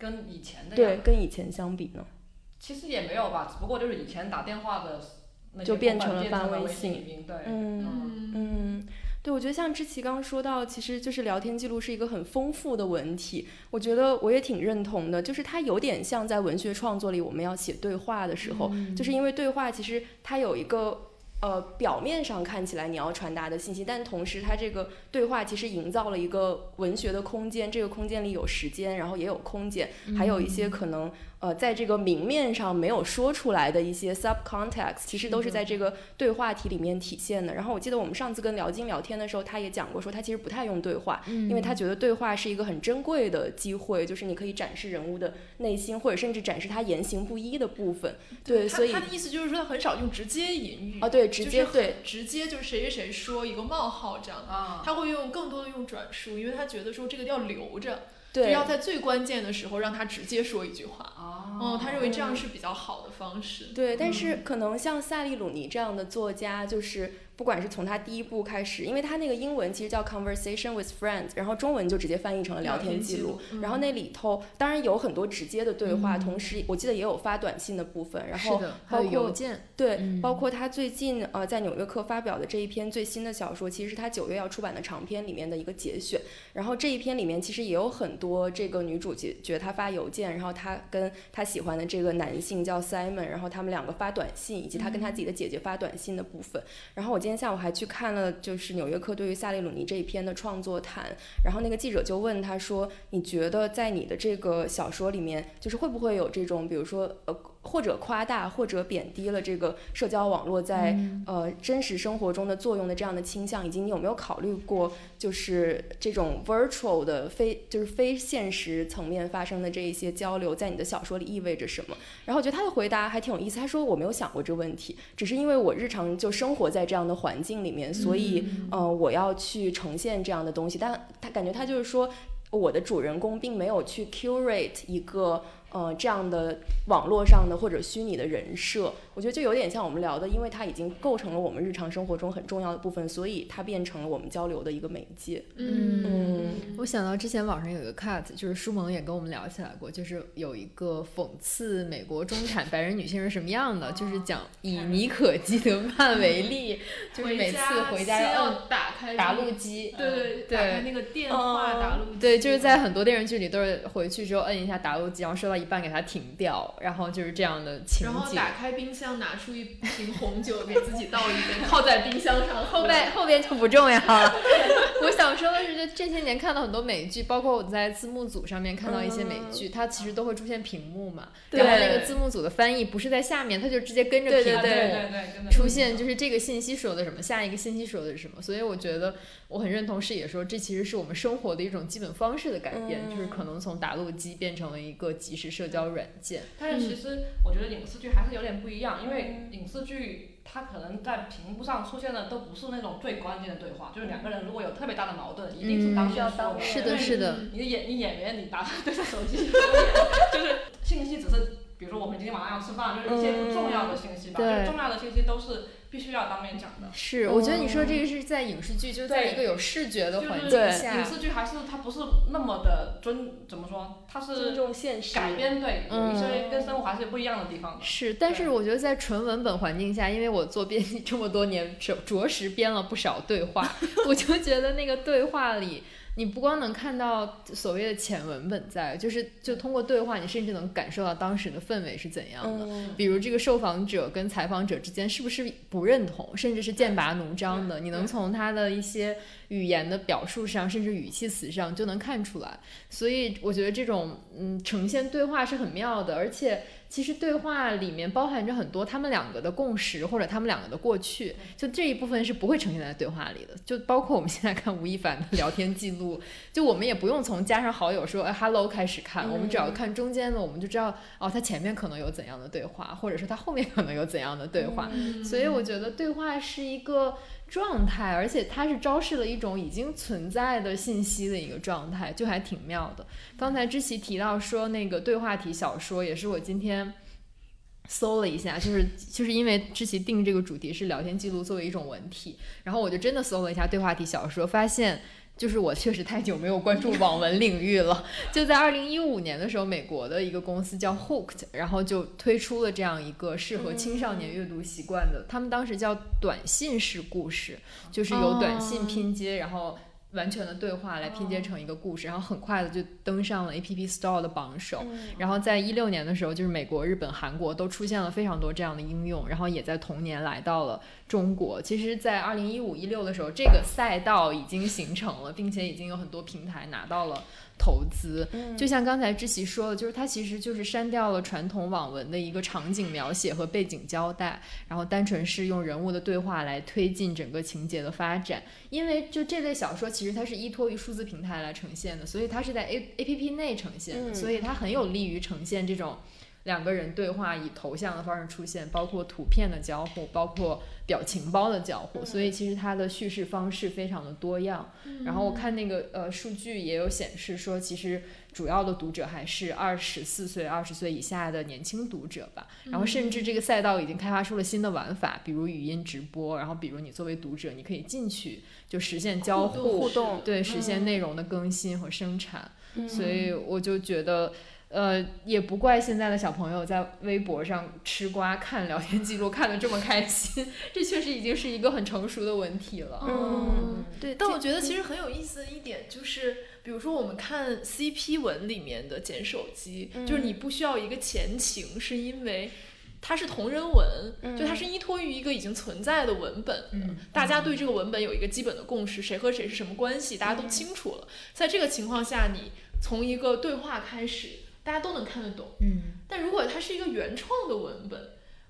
跟以前的对，跟以前相比呢？其实也没有吧，只不过就是以前打电话的那就变成了发微微信，对，嗯嗯嗯，对，我觉得像知奇刚刚说到，其实就是聊天记录是一个很丰富的文体，我觉得我也挺认同的，就是它有点像在文学创作里我们要写对话的时候，就是因为对话其实它有一个。呃，表面上看起来你要传达的信息，但同时它这个对话其实营造了一个文学的空间，这个空间里有时间，然后也有空间，还有一些可能呃，在这个明面上没有说出来的一些 subcontext，其实都是在这个对话题里面体现的。然后我记得我们上次跟辽金聊天的时候，他也讲过，说他其实不太用对话，因为他觉得对话是一个很珍贵的机会，就是你可以展示人物的内心，或者甚至展示他言行不一的部分。对，他所以他的意思就是说，他很少用直接引语啊，对，直接对，直接就是谁谁谁说一个冒号这样，啊，他会用更多的用转述，因为他觉得说这个要留着，就要在最关键的时候让他直接说一句话。哦，嗯，他认为这样是比较好的方式。对，但是可能像萨利鲁尼这样的作家，就是不管是从他第一部开始，因为他那个英文其实叫 Conversation with Friends，然后中文就直接翻译成了聊天记录。嗯然后那里头当然有很多直接的对话，同时我记得也有发短信的部分。然后，还有包括邮件，对，嗯包括他最近呃在《纽约客》发表的这一篇最新的小说，其实是他九月要出版的长篇里面的一个节选。然后这一篇里面其实也有很多这个女主角觉得她发邮件，然后她跟她喜欢的这个男性叫 Simon，然后他们两个发短信，以及她跟她自己的姐姐发短信的部分。然后我今天今天下午还去看了就是《纽约客》对于萨利鲁尼这一篇的创作谈，然后那个记者就问他说：“你觉得在你的这个小说里面，就是会不会有这种，比如说呃或者夸大或者贬低了这个社交网络在、呃真实生活中的作用的这样的倾向，以及你有没有考虑过，就是这种 virtual 的非就是非现实层面发生的这一些交流，在你的小说里意味着什么？然后我觉得他的回答还挺有意思，他说我没有想过这个问题，只是因为我日常就生活在这样的环境里面，所以呃我要去呈现这样的东西，但他感觉他就是说。我的主人公并没有去 curate 一个呃这样的网络上的或者虚拟的人设，我觉得就有点像我们聊的，因为它已经构成了我们日常生活中很重要的部分，所以它变成了我们交流的一个媒介。嗯嗯我想到之前网上有一个 cut，就是舒萌也跟我们聊起来过，就是有一个讽刺美国中产白人女性是什么样的，就是讲以妮可基德曼 为例，就是每次回家先要打开打这个录机，对对，对打开那个电话打录机，对，就是在很多电视剧里都是回去之后摁一下打录机，然后说到一半给它停掉，然后就是这样的情景。然后打开冰箱，拿出一瓶红酒，给自己倒一杯，泡在冰箱上。后边后边就不重要了。我想说的是，就这些年看到很多美剧，包括我在字幕组上面看到一些美剧，它其实都会出现屏幕嘛，然后那个字幕组的翻译不是在下面，它就直接跟着屏幕出现，就是这个信息说的什么，下一个信息说的是什么。所以我觉得我很认同视野说，这其实是我们生活的一种基本方式的改变，就是可能从打录机变成了一个即时社交软件。但是其实我觉得影视剧还是有点不一样，因为影视剧它可能在屏幕上出现的都不是那种最关键的对话，就是两个人如果有特别大的矛盾，一定是当面说的。是的，是的，你的演你演员你打对着手机，就是信息只是，比如说我们今天晚上要吃饭，就是一些不重要的信息吧，对就是重要的信息都是必须要当面讲的。是。我觉得你说这个是在影视剧，就在一个有视觉的环境就是下影，视剧还是它不是那么的尊，怎么说？它尊是重现实。改编对，有一嗯些跟生活还是有不一样的地方的。是，但是我觉得在纯文本环境下，因为我做编辑这么多年，着着实编了不少对话，我就觉得那个对话里，你不光能看到所谓的浅文本在，就是就通过对话，你甚至能感受到当时的氛围是怎样的。嗯比如这个受访者跟采访者之间是不是不认同，甚至是剑拔弩张的，你能从他的一些语言的表述上，甚至语气词上就能看出来。所以我觉得这种嗯呈现对话是很妙的，而且其实对话里面包含着很多他们两个的共识或者他们两个的过去，就这一部分是不会呈现在对话里的。就包括我们现在看吴亦凡的聊天记录，就我们也不用从加上好友说哎 hello 开始看，我们只要看中间的，我们就知道哦他前面可能有怎样的对话，或者说他后面可能有怎样的对话。所以我觉得对话是一个状态，而且它是昭示了一种已经存在的信息的一个状态，就还挺妙的。刚才知琪提到说那个对话体小说，也是我今天。搜了一下，就是就是因为知琪定这个主题是聊天记录作为一种文体，然后我就真的搜了一下对话体小说，发现就是我确实太久没有关注网文领域了。就在二零一五年的时候，美国的一个公司叫 Hooked，然后就推出了这样一个适合青少年阅读习惯的，他们当时叫短信式故事，就是有短信拼接，然后。完全的对话来拼接成一个故事，然后很快的就登上了 App Store 的榜首。然后在一六年的时候，就是美国、日本、韩国都出现了非常多这样的应用，然后也在同年来到了中国。其实，在二零一五、一六的时候，这个赛道已经形成了，并且已经有很多平台拿到了投资。就像刚才志奇说的，就是它其实就是删掉了传统网文的一个场景描写和背景交代，然后单纯是用人物的对话来推进整个情节的发展。因为就这类小说，其实它是依托于数字平台来呈现的，所以它是在 A A P P 内呈现的，嗯所以它很有利于呈现这种两个人对话以头像的方式出现，包括图片的交互，包括表情包的交互，所以其实它的叙事方式非常的多样。然后我看那个呃数据也有显示说，其实主要的读者还是二十四岁、二十岁以下的年轻读者吧。然后甚至这个赛道已经开发出了新的玩法，比如语音直播，然后比如你作为读者，你可以进去就实现交互互动对，实现内容的更新和生产。所以我就觉得。呃，也不怪现在的小朋友在微博上吃瓜看聊天记录看得这么开心，这确实已经是一个很成熟的文体了。嗯，对，但我觉得其实很有意思的一点就是，比如说我们看 CP 文里面的捡手机，就是你不需要一个前情，是因为。它是同人文，就它是依托于一个已经存在的文本的，嗯大家对这个文本有一个基本的共识，谁和谁是什么关系，大家都清楚了。在这个情况下，你从一个对话开始，大家都能看得懂。嗯但如果它是一个原创的文本，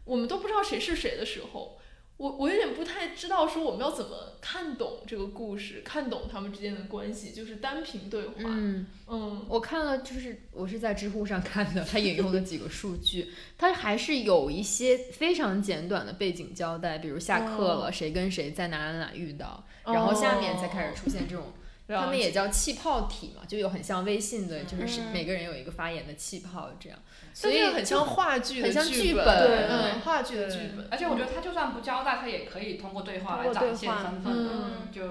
我们都不知道谁是谁的时候，我我有点不太知道说我们要怎么看懂这个故事，看懂他们之间的关系，就是单凭对话。嗯，嗯我看了，就是我是在知乎上看的，他引用的几个数据，他还是有一些非常简短的背景交代，比如下课了，谁跟谁在哪哪哪遇到，然后下面才开始出现这种。他们也叫气泡体嘛，就有很像微信的，就是是每个人有一个发言的气泡这样，所以很像话剧的很像剧剧本对，话剧的剧本。而且我觉得他就算不交代，他也可以通过对话来展现身份就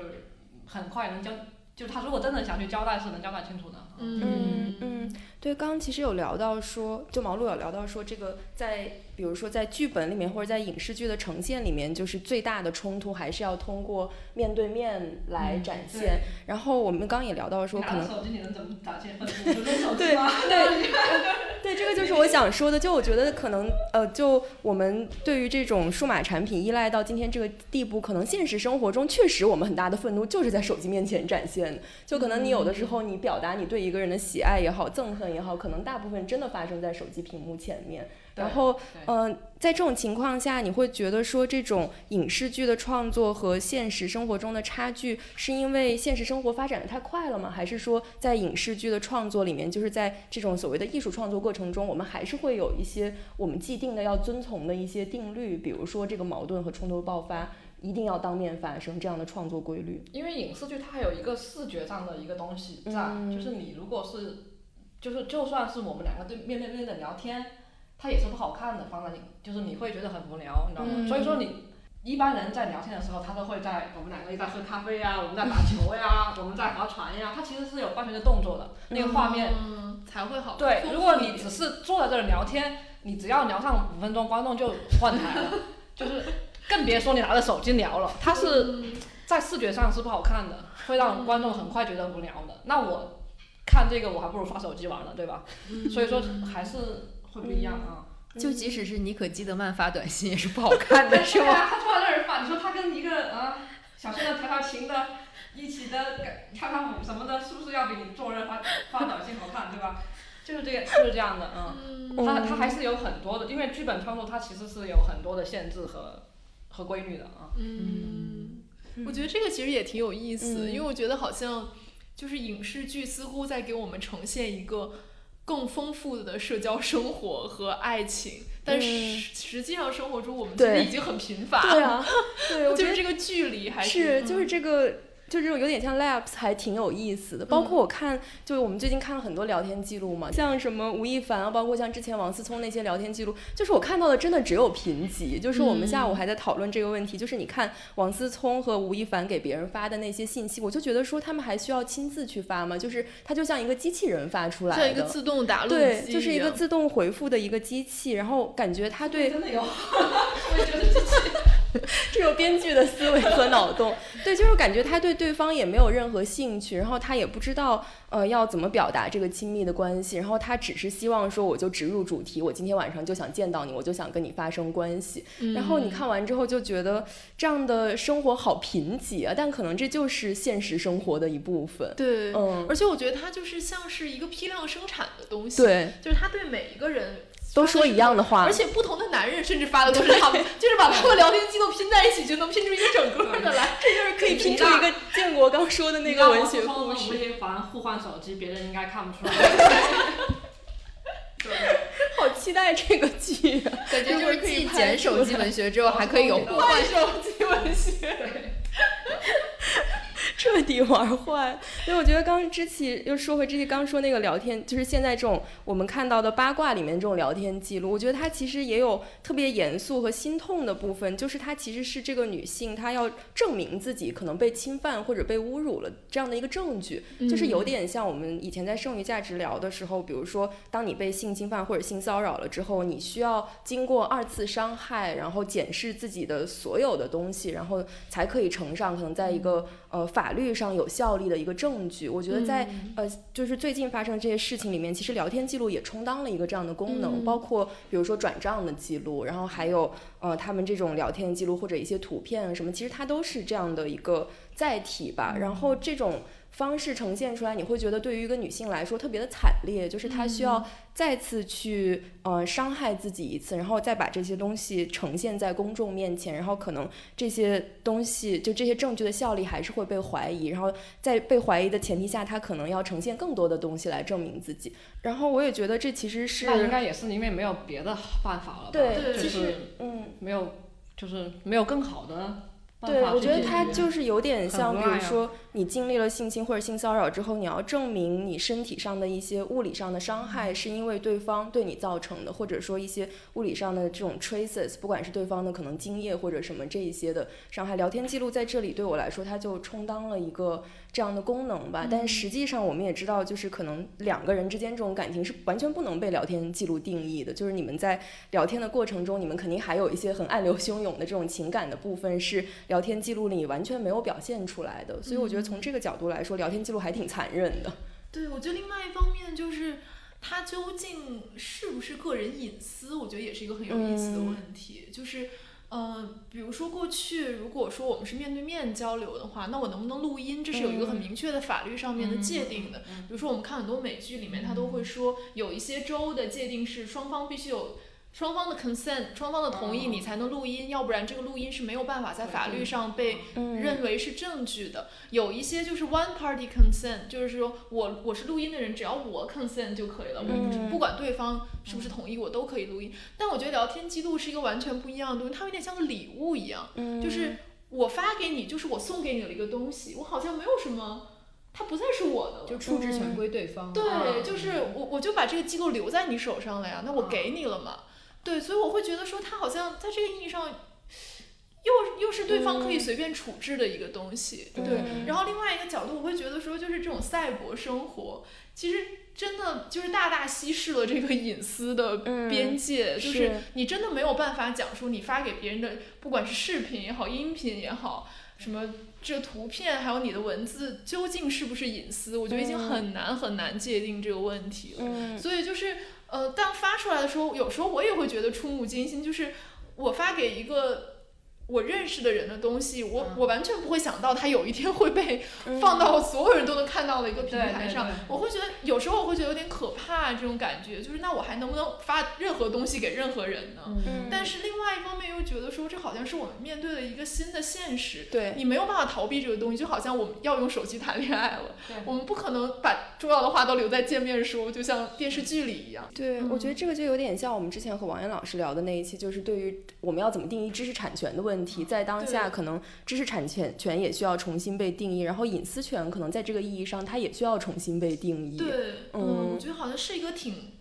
很快能交。就他如果真的想去交代，是能交代清楚的。嗯嗯，对，刚刚其实有聊到说，就毛璐有聊到说，这个在比如说在剧本里面或者在影视剧的呈现里面，就是最大的冲突还是要通过面对面来展现。然后我们刚刚也聊到说，可能手机你能怎么展现愤怒？就扔手对对对，这个就是我想说的。就我觉得可能呃，就我们对于这种数码产品依赖到今天这个地步，可能现实生活中确实我们很大的愤怒就是在手机面前展现。就可能你有的时候你表达你对一个人的喜爱也好、憎恨也好，可能大部分真的发生在手机屏幕前面。然后，嗯、在这种情况下，你会觉得说这种影视剧的创作和现实生活中的差距，是因为现实生活发展的太快了吗？还是说在影视剧的创作里面，就是在这种所谓的艺术创作过程中，我们还是会有一些我们既定的要遵从的一些定律，比如说这个矛盾和冲突爆发一定要当面发生这样的创作规律？因为影视剧它还有一个视觉上的一个东西在，嗯就是你如果是，就是就算是我们两个对面对面的聊天，它也是不好看的，放在你就是你会觉得很无聊，你知道吗？嗯所以说你一般人在聊天的时候，他都会在我们两个在喝咖啡呀、我们在打 球呀、我们在划船呀，它其实是有伴随着动作的，那个画面。嗯才会好。对，如果你只是坐在这儿聊天，你只要聊上五分钟，观众就换台了，就是更别说你拿着手机聊了，它是嗯在视觉上是不好看的，会让观众很快觉得无聊的。那我看这个，我还不如刷手机玩了，对吧？所以说还是会不一样啊。就即使是妮可基德曼发短信也是不好看的，是吗？他坐在那儿发，你说他跟一个啊小鲜肉调调情的，一起的跳跳舞什么的，是不是要比你坐那儿发发短信好看，对吧？就是这个，就是这样的，嗯。嗯它它还是有很多的，因为剧本创作它其实是有很多的限制和和闺女的啊。嗯，我觉得这个其实也挺有意思，嗯因为我觉得好像就是影视剧似乎在给我们呈现一个更丰富的社交生活和爱情，但实、嗯。实际上生活中我们其实已经很贫乏对了，啊，对，我 觉得就是这个距离还是，就是嗯。这个，就这种有点像 labs，还挺有意思的。包括我看，就是我们最近看了很多聊天记录嘛，像什么吴亦凡啊，包括像之前王思聪那些聊天记录，就是我看到的真的只有贫瘠。就是我们下午还在讨论这个问题，就是你看王思聪和吴亦凡给别人发的那些信息，我就觉得说他们还需要亲自去发吗？就是他就像一个机器人发出来的，像一个自动打录对，就是一个自动回复的一个机器，然后感觉他对真的有，我也觉得这 这种编剧的思维和脑洞，对，就是感觉他对对方也没有任何兴趣，然后他也不知道呃要怎么表达这个亲密的关系，然后他只是希望说我就直入主题，我今天晚上就想见到你，我就想跟你发生关系。然后你看完之后就觉得这样的生活好贫瘠啊，但可能这就是现实生活的一部分。对，嗯，而且我觉得它就是像是一个批量生产的东西，，对，就是他对每一个人都说一样的话而，且不同的男人甚至发的都是他们，就是把他们聊天记录拼在一起，就能拼出一个整个的来。这就是可以拼出一个建国刚说的那个文学故吴事。亦凡互换手机，别人应该看不出来。对 好期待这个剧啊！感觉就是继一会儿可以拍剪手机文学之后，还可以有互换手机文学，彻底玩坏。因为我觉得刚之前又说回之前刚说那个聊天，就是现在这种我们看到的八卦里面这种聊天记录，我觉得它其实也有特别严肃和心痛的部分，就是它其实是这个女性她要证明自己可能被侵犯或者被侮辱了这样的一个证据，就是有点像我们以前在剩余价值聊的时候，比如说当你被性侵犯或者性骚扰了之后，你需要经过二次伤害，然后检视自己的所有的东西，然后才可以呈上可能在一个呃法律上有效力的一个证据。我觉得在、呃就是最近发生这些事情里面，其实聊天记录也充当了一个这样的功能，包括比如说转账的记录，然后还有呃他们这种聊天记录或者一些图片啊什么，其实它都是这样的一个载体吧。然后这种方式呈现出来，你会觉得对于一个女性来说特别的惨烈，就是她需要再次去呃伤害自己一次，然后再把这些东西呈现在公众面前，然后可能这些东西就这些证据的效力还是会被怀疑，然后在被怀疑的前提下，她可能要呈现更多的东西来证明自己。然后我也觉得这其实是那应该也是因为没有别的办法了吧？对，就是其实嗯。没有，就是没有更好的办对，我觉得它就是有点像，比如说你经历了性侵或者性骚扰之后，你要证明你身体上的一些物理上的伤害是因为对方对你造成的，或者说一些物理上的这种 traces，不管是对方的可能精液或者什么这一些的伤害，聊天记录在这里对我来说，它就充当了一个这样的功能吧。但实际上我们也知道，就是可能两个人之间这种感情是完全不能被聊天记录定义的，就是你们在聊天的过程中，你们肯定还有一些很暗流汹涌的这种情感的部分是聊天记录里完全没有表现出来的，所以我觉得从这个角度来说，聊天记录还挺残忍的。对，我觉得另外一方面就是，它究竟是不是个人隐私，我觉得也是一个很有意思的嗯问题。就是，呃，比如说过去如果说我们是面对面交流的话，那我能不能录音，这是有一个很嗯明确的法律上面的界定的。比如说我们看很多美剧里面，它都会说有一些州的界定是双方必须有。双方的 consent，双方的同意，嗯你才能录音，要不然这个录音是没有办法在法律上被嗯认为是证据的。有一些就是 one party consent，就是说我我是录音的人，只要我 consent 就可以了，我不是嗯不管对方是不是同意，我都可以录音。但我觉得聊天记录是一个完全不一样的东西，它有点像个礼物一样，嗯就是我发给你，就是我送给你的一个东西，我好像没有什么，它不再是我的了。就处置权归对方。对，啊就是我我就把这个记录留在你手上了呀，那我给你了嘛。对，所以我会觉得说，他好像在这个意义上，又又是对方可以随便处置的一个东西。对，嗯然后另外一个角度，我会觉得说，就是这种赛博生活，其实真的就是大大稀释了这个隐私的嗯边界，就是是你真的没有办法讲说你发给别人的，不管是视频也好，音频也好，什么。这图片还有你的文字究竟是不是隐私？我觉得已经嗯很难很难界定这个问题了。嗯所以就是呃，但发出来的时候，有时候我也会觉得触目惊心。就是我发给一个我认识的人的东西，我、嗯。我完全不会想到它有一天会被嗯。放到所有人都能看到的一个平台上。对。我会觉得有时候我会觉得有点可怕，这种感觉就是那我还能不能发任何东西给任何人呢？嗯。但是另外一方面又觉得说，这好像是我们面对的一个新的现实。对。你没有办法逃避这个东西，就好像我们要用手机谈恋爱了，我们不可能把重要的话都留在见面说，就像电视剧里一样。对，嗯。我觉得这个就有点像我们之前和王岩老师聊的那一期，就是对于我们要怎么定义知识产权的问题，在当下可能知识产权权也需要重新被定义，然后隐私权可能在这个意义上它也需要重新被定义。对，嗯嗯，我觉得好像是一个挺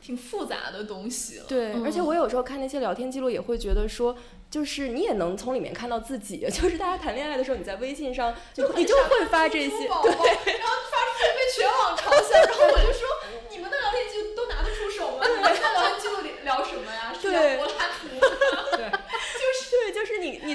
挺复杂的东西了。对，而且嗯我有时候看那些聊天记录，也会觉得说，就是你也能从里面看到自己，就是大家谈恋爱的时候，你在微信上就你就会发这些，对，然后发出去被全网嘲笑，然后我就说，你们的聊天记录都拿得出手吗？你们在聊天记录里聊什么呀？是聊柏拉图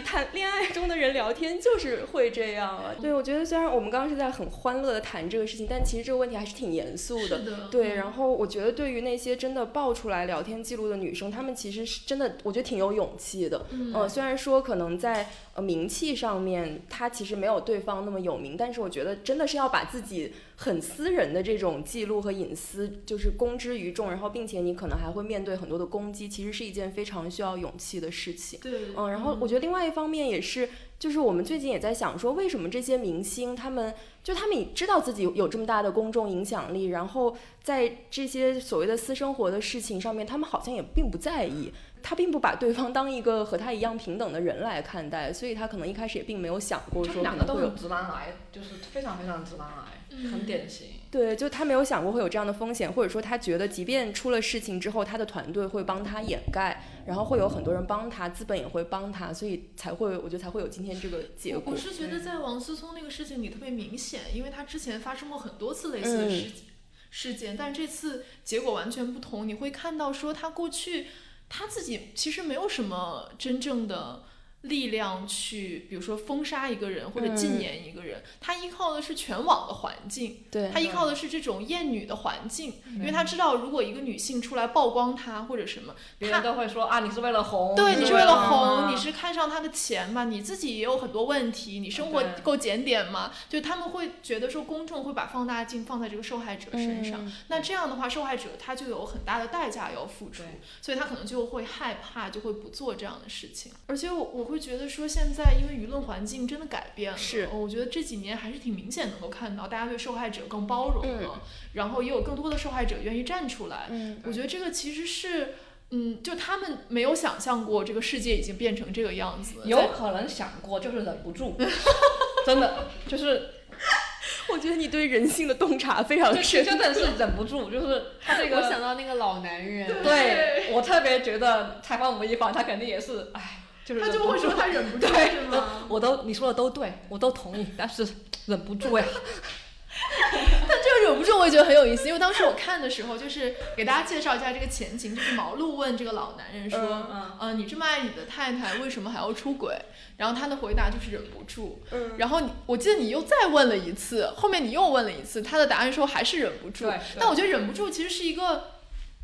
谈 恋爱中的人聊天就是会这样啊。对，我觉得虽然我们刚刚是在很欢乐的谈这个事情，但其实这个问题还是挺严肃的。的，对，嗯然后我觉得对于那些真的爆出来聊天记录的女生，她们其实是真的，我觉得挺有勇气的。嗯呃，虽然说可能在呃名气上面，她其实没有对方那么有名，但是我觉得真的是要把自己很私人的这种记录和隐私，就是公之于众，然后并且你可能还会面对很多的攻击，其实是一件非常需要勇气的事情。对，嗯，然后我觉得另外一方面也是，就是我们最近也在想说，为什么这些明星他们就他们也知道自己有有这么大的公众影响力，然后在这些所谓的私生活的事情上面，他们好像也并不在意，他并不把对方当一个和他一样平等的人来看待，所以他可能一开始也并没有想过说两个都有。直男癌，就是非常非常直男癌，很典型。对，就他没有想过会有这样的风险，或者说他觉得，即便出了事情之后，他的团队会帮他掩盖，然后会有很多人帮他，资本也会帮他，所以才会，我觉得才会有今天这个结果我我。是觉得在王思聪那个事情里特别明显，因为他之前发生过很多次类似的嗯事、事件，但这次结果完全不同。你会看到说他过去他自己其实没有什么真正的力量去，比如说封杀一个人或者禁嗯言一个人，他依靠的是全网的环境，对他依靠的是这种厌女的环境，因为他知道如果一个女性出来曝光他或者什么，别人都会说啊，你是为了红，对你是为为了红，啊你是看上他的钱嘛？你自己也有很多问题，你生活够检点吗？就他们会觉得说，公众会把放大镜放在这个受害者身上。嗯那这样的话，受害者他就有很大的代价要付出，所以他可能就会害怕，就会不做这样的事情。而且我我会觉得说，现在因为舆论环境真的改变了，是我觉得这几年还是挺明显能够看到，大家对受害者更包容了，嗯然后也有更多的受害者愿意站出来。嗯我觉得这个其实是，嗯，就他们没有想象过这个世界已经变成这个样子。有可能想过，就是忍不住，真的就是我觉得你对人性的洞察非常就深。真的是忍不住，就是他这个我想到那个老男人，对我特别觉得采访吴亦凡，他肯定也是，哎，就是他就会说他忍不住，对是吗？我都你说的都对，我都同意，但是忍不住呀。但这个忍不住，我也觉得很有意思，因为当时我看的时候，就是给大家介绍一下这个前情，就是毛路问这个老男人说，嗯呃，你这么爱你的太太，为什么还要出轨？然后他的回答就是忍不住。嗯然后你，我记得你又再问了一次，后面你又问了一次，他的答案说还是忍不住但我觉得忍不住其实是一个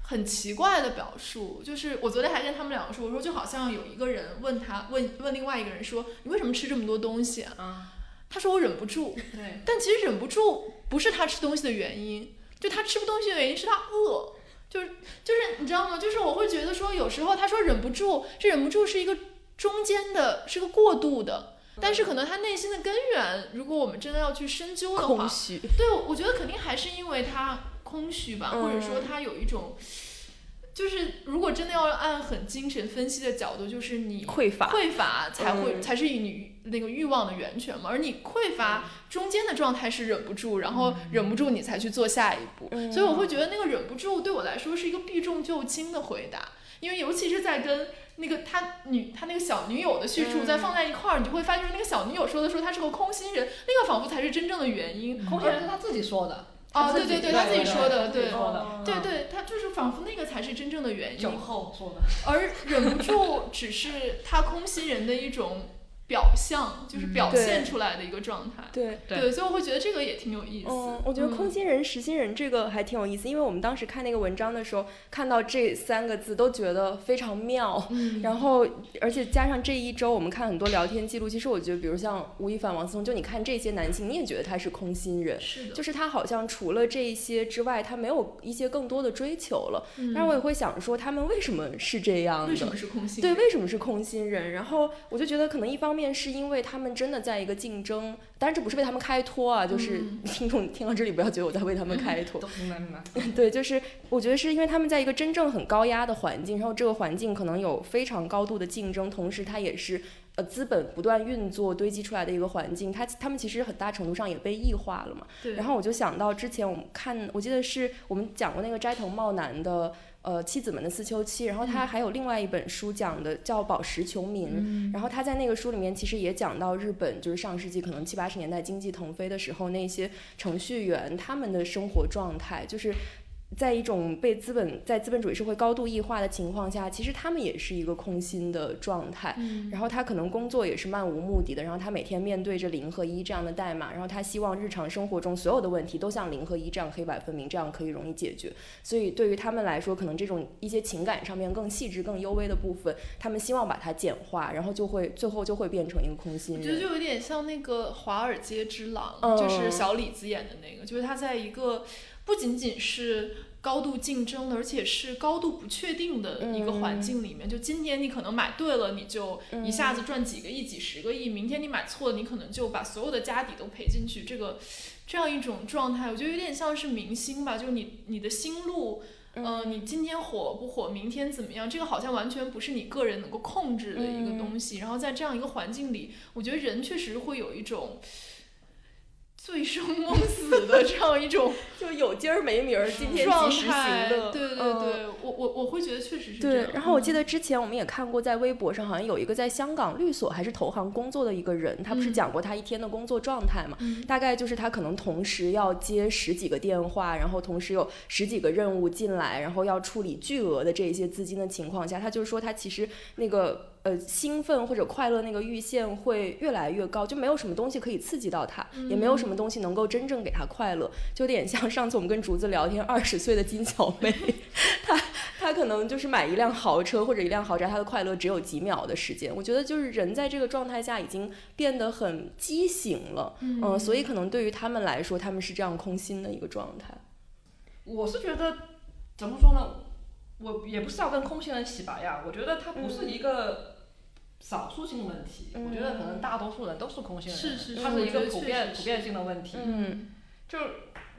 很奇怪的表述，就是我昨天还跟他们两个说，我说就好像有一个人问他问问另外一个人说，你为什么吃这么多东西啊？啊，他说我忍不住。对，但其实忍不住不是他吃东西的原因，就他吃不东西的原因是他饿，就是就是你知道吗？就是我会觉得说，有时候他说忍不住，这忍不住是一个中间的，是个过渡的，但是可能他内心的根源，如果我们真的要去深究的话，对，我觉得肯定还是因为他空虚吧，或者说嗯他有一种。就是如果真的要按很精神分析的角度，就是你匮乏。匮乏才会、嗯才是你那个欲望的源泉嘛，而你匮乏中间的状态是忍不住，然后忍不住你才去做下一步，嗯所以我会觉得那个忍不住对我来说是一个避重就轻的回答，因为尤其是在跟那个他女他那个小女友的叙述嗯再放在一块儿，你就会发现那个小女友说的说他是个空心人，那个仿佛才是真正的原因。空心人是他自己说的，哦，对对对，他自己说的，对。对对，他就是仿佛那个才是真正的原因。酒后说的，而忍不住只是他空心人的一种表象，就是表现出来的一个状态。对，对对，所以我会觉得这个也挺有意思。嗯，我觉得空心人、实心人这个还挺有意思，因为我们当时看那个文章的时候，看到这三个字都觉得非常妙。嗯，然后，而且加上这一周，我们看很多聊天记录，其实我觉得，比如像吴亦凡、王思聪，就你看这些男性，你也觉得他是空心人，是的，就是他好像除了这一些之外，他没有一些更多的追求了。但是我也会想说，他们为什么是这样的？嗯为什么是空心？对，为什么是空心人？然后我就觉得，可能一方面是因为他们真的在一个竞争，当然这不是为他们开脱啊，就是嗯听众听到这里不要觉得我在为他们开脱，明白明白。对，就是我觉得是因为他们在一个真正很高压的环境，然后这个环境可能有非常高度的竞争，同时它也是呃资本不断运作堆积出来的一个环境，它他们其实很大程度上也被异化了嘛。对，然后我就想到之前我们看，我记得是我们讲过那个斋藤茂男的呃妻子们的思秋期，然后他还有另外一本书讲的叫《宝石穷民》，嗯然后他在那个书里面其实也讲到日本就是上世纪可能七八十年代经济腾飞的时候，那些程序员他们的生活状态就是。在一种被资本在资本主义社会高度异化的情况下，其实他们也是一个空心的状态。嗯然后他可能工作也是漫无目的的，然后他每天面对着零和一这样的代码，然后他希望日常生活中所有的问题都像零和一这样黑白分明，这样可以容易解决。所以对于他们来说，可能这种一些情感上面更细致、更幽微的部分，他们希望把它简化，然后就会最后就会变成一个空心人。我觉得就有点像那个《华尔街之狼》嗯就是小李子演的那个，就是他在一个不仅仅是高度竞争的，而且是高度不确定的一个环境里面。就今天你可能买对了，你就一下子赚几个亿、几十个亿；明天你买错了，你可能就把所有的家底都赔进去。这个这样一种状态，我觉得有点像是明星吧，就是你你的心路。嗯、你今天火不火，明天怎么样？这个好像完全不是你个人能够控制的一个东西。然后在这样一个环境里，我觉得人确实会有一种醉生梦死的这样一种 就有今儿没明儿，今天状及时行态，乐。对对嗯对，我我我会觉得确实是这样。，对然后我记得得之前我们也看过，在微博上好像有一个在香港律所还是投行工作的一个人，他不是嗯讲过他一天的工作状态嘛？嗯大概就是他可能同时要接十几个电话，然后同时有十几个任务进来，然后要处理巨额的这一些资金的情况下，他就说他其实那个呃兴奋或者快乐那个阈限会越来越高，就没有什么东西可以刺激到他，也没有什么东西能够真正给他快乐，就有点像上次我们跟竹子聊天，二十岁的金小妹，她她可能就是买一辆豪车或者一辆豪宅，她的快乐只有几秒的时间。我觉得就是人在这个状态下已经变得很畸形了，嗯、所以可能对于他们来说，他们是这样空心的一个状态。我是觉得怎么说呢？我也不是要跟空心人洗白呀，我觉得他不是一个少数性问题，嗯。我觉得可能大多数人都是空心人，是是是它是一个普遍普遍性的问题。嗯。就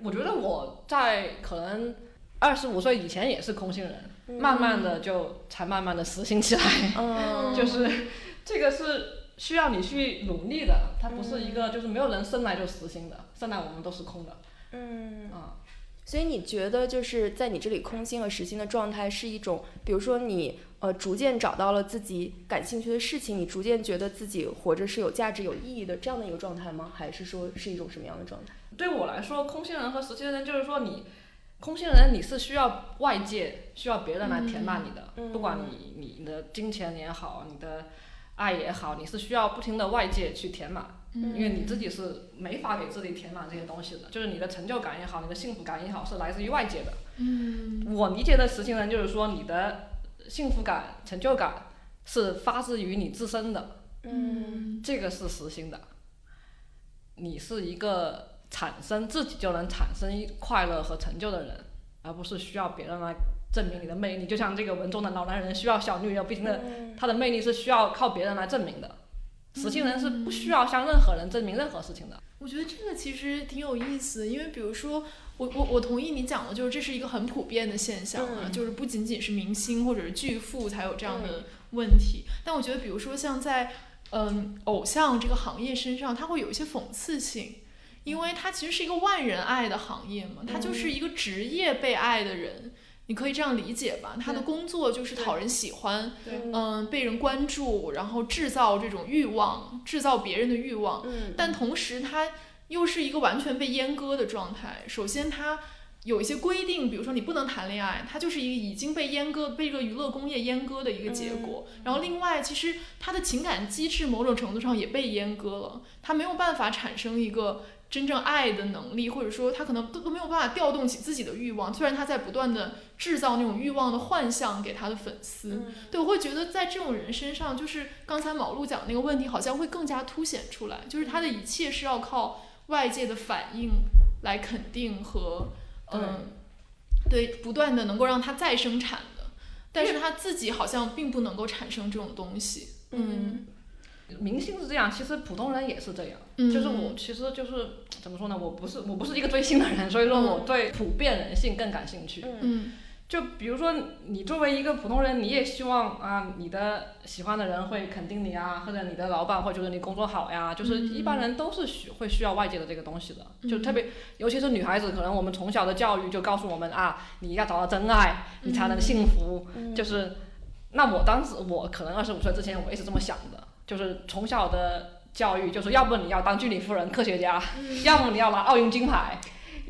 我觉得我在可能二十五岁以前也是空心人，慢慢的就才慢慢的实行起来，嗯，就是这个是需要你去努力的，它不是一个就是没有人生来就实行的，生来我们都是空的。嗯。啊。所以你觉得就是在你这里空心和实心的状态是一种，比如说你呃逐渐找到了自己感兴趣的事情，你逐渐觉得自己活着是有价值、有意义的这样的一个状态吗？还是说是一种什么样的状态？对我来说，空心人和实心人就是说你，空心人你是需要外界需要别人来填满你的，嗯不管你你的金钱也好，你的爱也好，你是需要不停的外界去填满，因为你自己是没法给自己填满这些东西的，就是你的成就感也好，你的幸福感也好，是来自于外界的。嗯我理解的实心人就是说，你的幸福感、成就感是发自于你自身的，嗯这个是实心的。你是一个产生自己就能产生快乐和成就的人，而不是需要别人来证明你的魅力。就像这个文中的老男人需要小女友，不停的他的魅力是需要靠别人来证明的。实心人是不需要向任何人证明任何事情的。我觉得这个其实挺有意思的，因为比如说，我我我同意你讲的，就是这是一个很普遍的现象啊，嗯就是不仅仅是明星或者是巨富才有这样嗯的问题。但我觉得，比如说像在嗯偶像这个行业身上，它会有一些讽刺性，因为它其实是一个万人爱的行业嘛，它就是一个职业被爱的人。你可以这样理解吧，他的工作就是讨人喜欢，嗯，被人关注，然后制造这种欲望，制造别人的欲望。嗯但同时他又是一个完全被阉割的状态。首先，他有一些规定，比如说你不能谈恋爱，他就是一个已经被阉割、被这个娱乐工业阉割的一个结果。然后，另外，其实他的情感机制某种程度上也被阉割了，他没有办法产生一个。真正爱的能力，或者说他可能都都没有办法调动起自己的欲望，虽然他在不断的制造那种欲望的幻象给他的粉丝，对我会觉得在这种人身上，就是刚才毛路讲的那个问题，好像会更加凸显出来，就是他的一切是要靠外界的反应来肯定和嗯，对，不断的能够让他再生产的，但是他自己好像并不能够产生这种东西，嗯明星是这样，其实普通人也是这样。嗯就是我其实就是怎么说呢？我不是我不是一个追星的人，所以说我对普遍人性更感兴趣。嗯就比如说你作为一个普通人，你也希望啊，你的喜欢的人会肯定你啊，或者你的老板会觉得你工作好呀。就是一般人都是需会需要外界的这个东西的，就特别尤其是女孩子，可能我们从小的教育就告诉我们啊，你要找到真爱，你才能幸福。就是那我当时我可能二十五岁之前我也是这么想的，就是从小的教育就是要不你要当居里夫人、科学家，要么你要拿奥运金牌，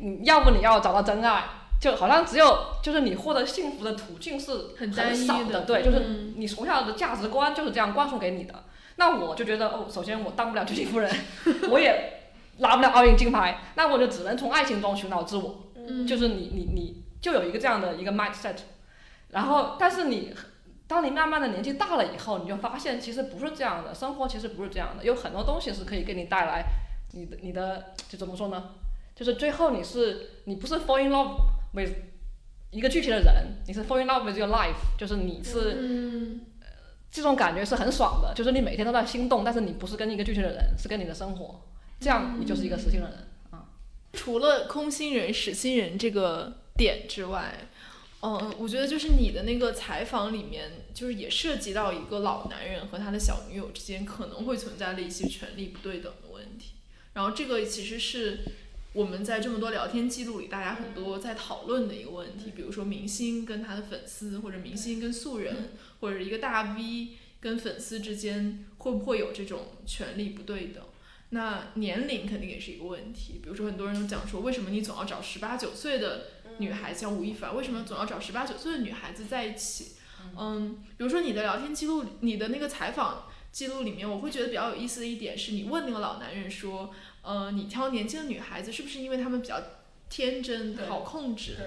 嗯，要不你要找到真爱。就好像只有就是你获得幸福的途径是很单一少的对，就是嗯你从小的价值观就是这样灌输给你的。那我就觉得哦，首先我当不了居里夫人，我也拿不了奥运金牌，那我就只能从爱情中寻找自我。嗯，就是你你你就有一个这样的一个 mindset，然后但是你当你慢慢的年纪大了以后，你就发现其实不是这样的，生活其实不是这样的，有很多东西是可以给你带来你的你的就怎么说呢？就是最后你是你不是 fall in love with 一个具体的人，你是 fall in love with your life，就是你是、嗯这种感觉是很爽的，就是你每天都在心动，但是你不是跟一个具体的人，是跟你的生活，这样你就是一个实心的人啊。除了空心人、实心人这个点之外，嗯，我觉得就是你的那个采访里面，就是也涉及到一个老男人和他的小女友之间可能会存在的一些权利不对等的问题。然后这个其实是我们在这么多聊天记录里，大家很多在讨论的一个问题，比如说明星跟他的粉丝，或者明星跟素人，或者一个大 V 跟粉丝之间会不会有这种权力不对等？那年龄肯定也是一个问题，比如说很多人都讲说，为什么你总要找十八九岁的女孩子，像吴亦凡，为什么总要找十八九岁的女孩子在一起？嗯，比如说你的聊天记录，你的那个采访记录里面，我会觉得比较有意思的一点是，你问那个老男人说，呃，你挑年轻的女孩子是不是因为她们比较天真、好控制？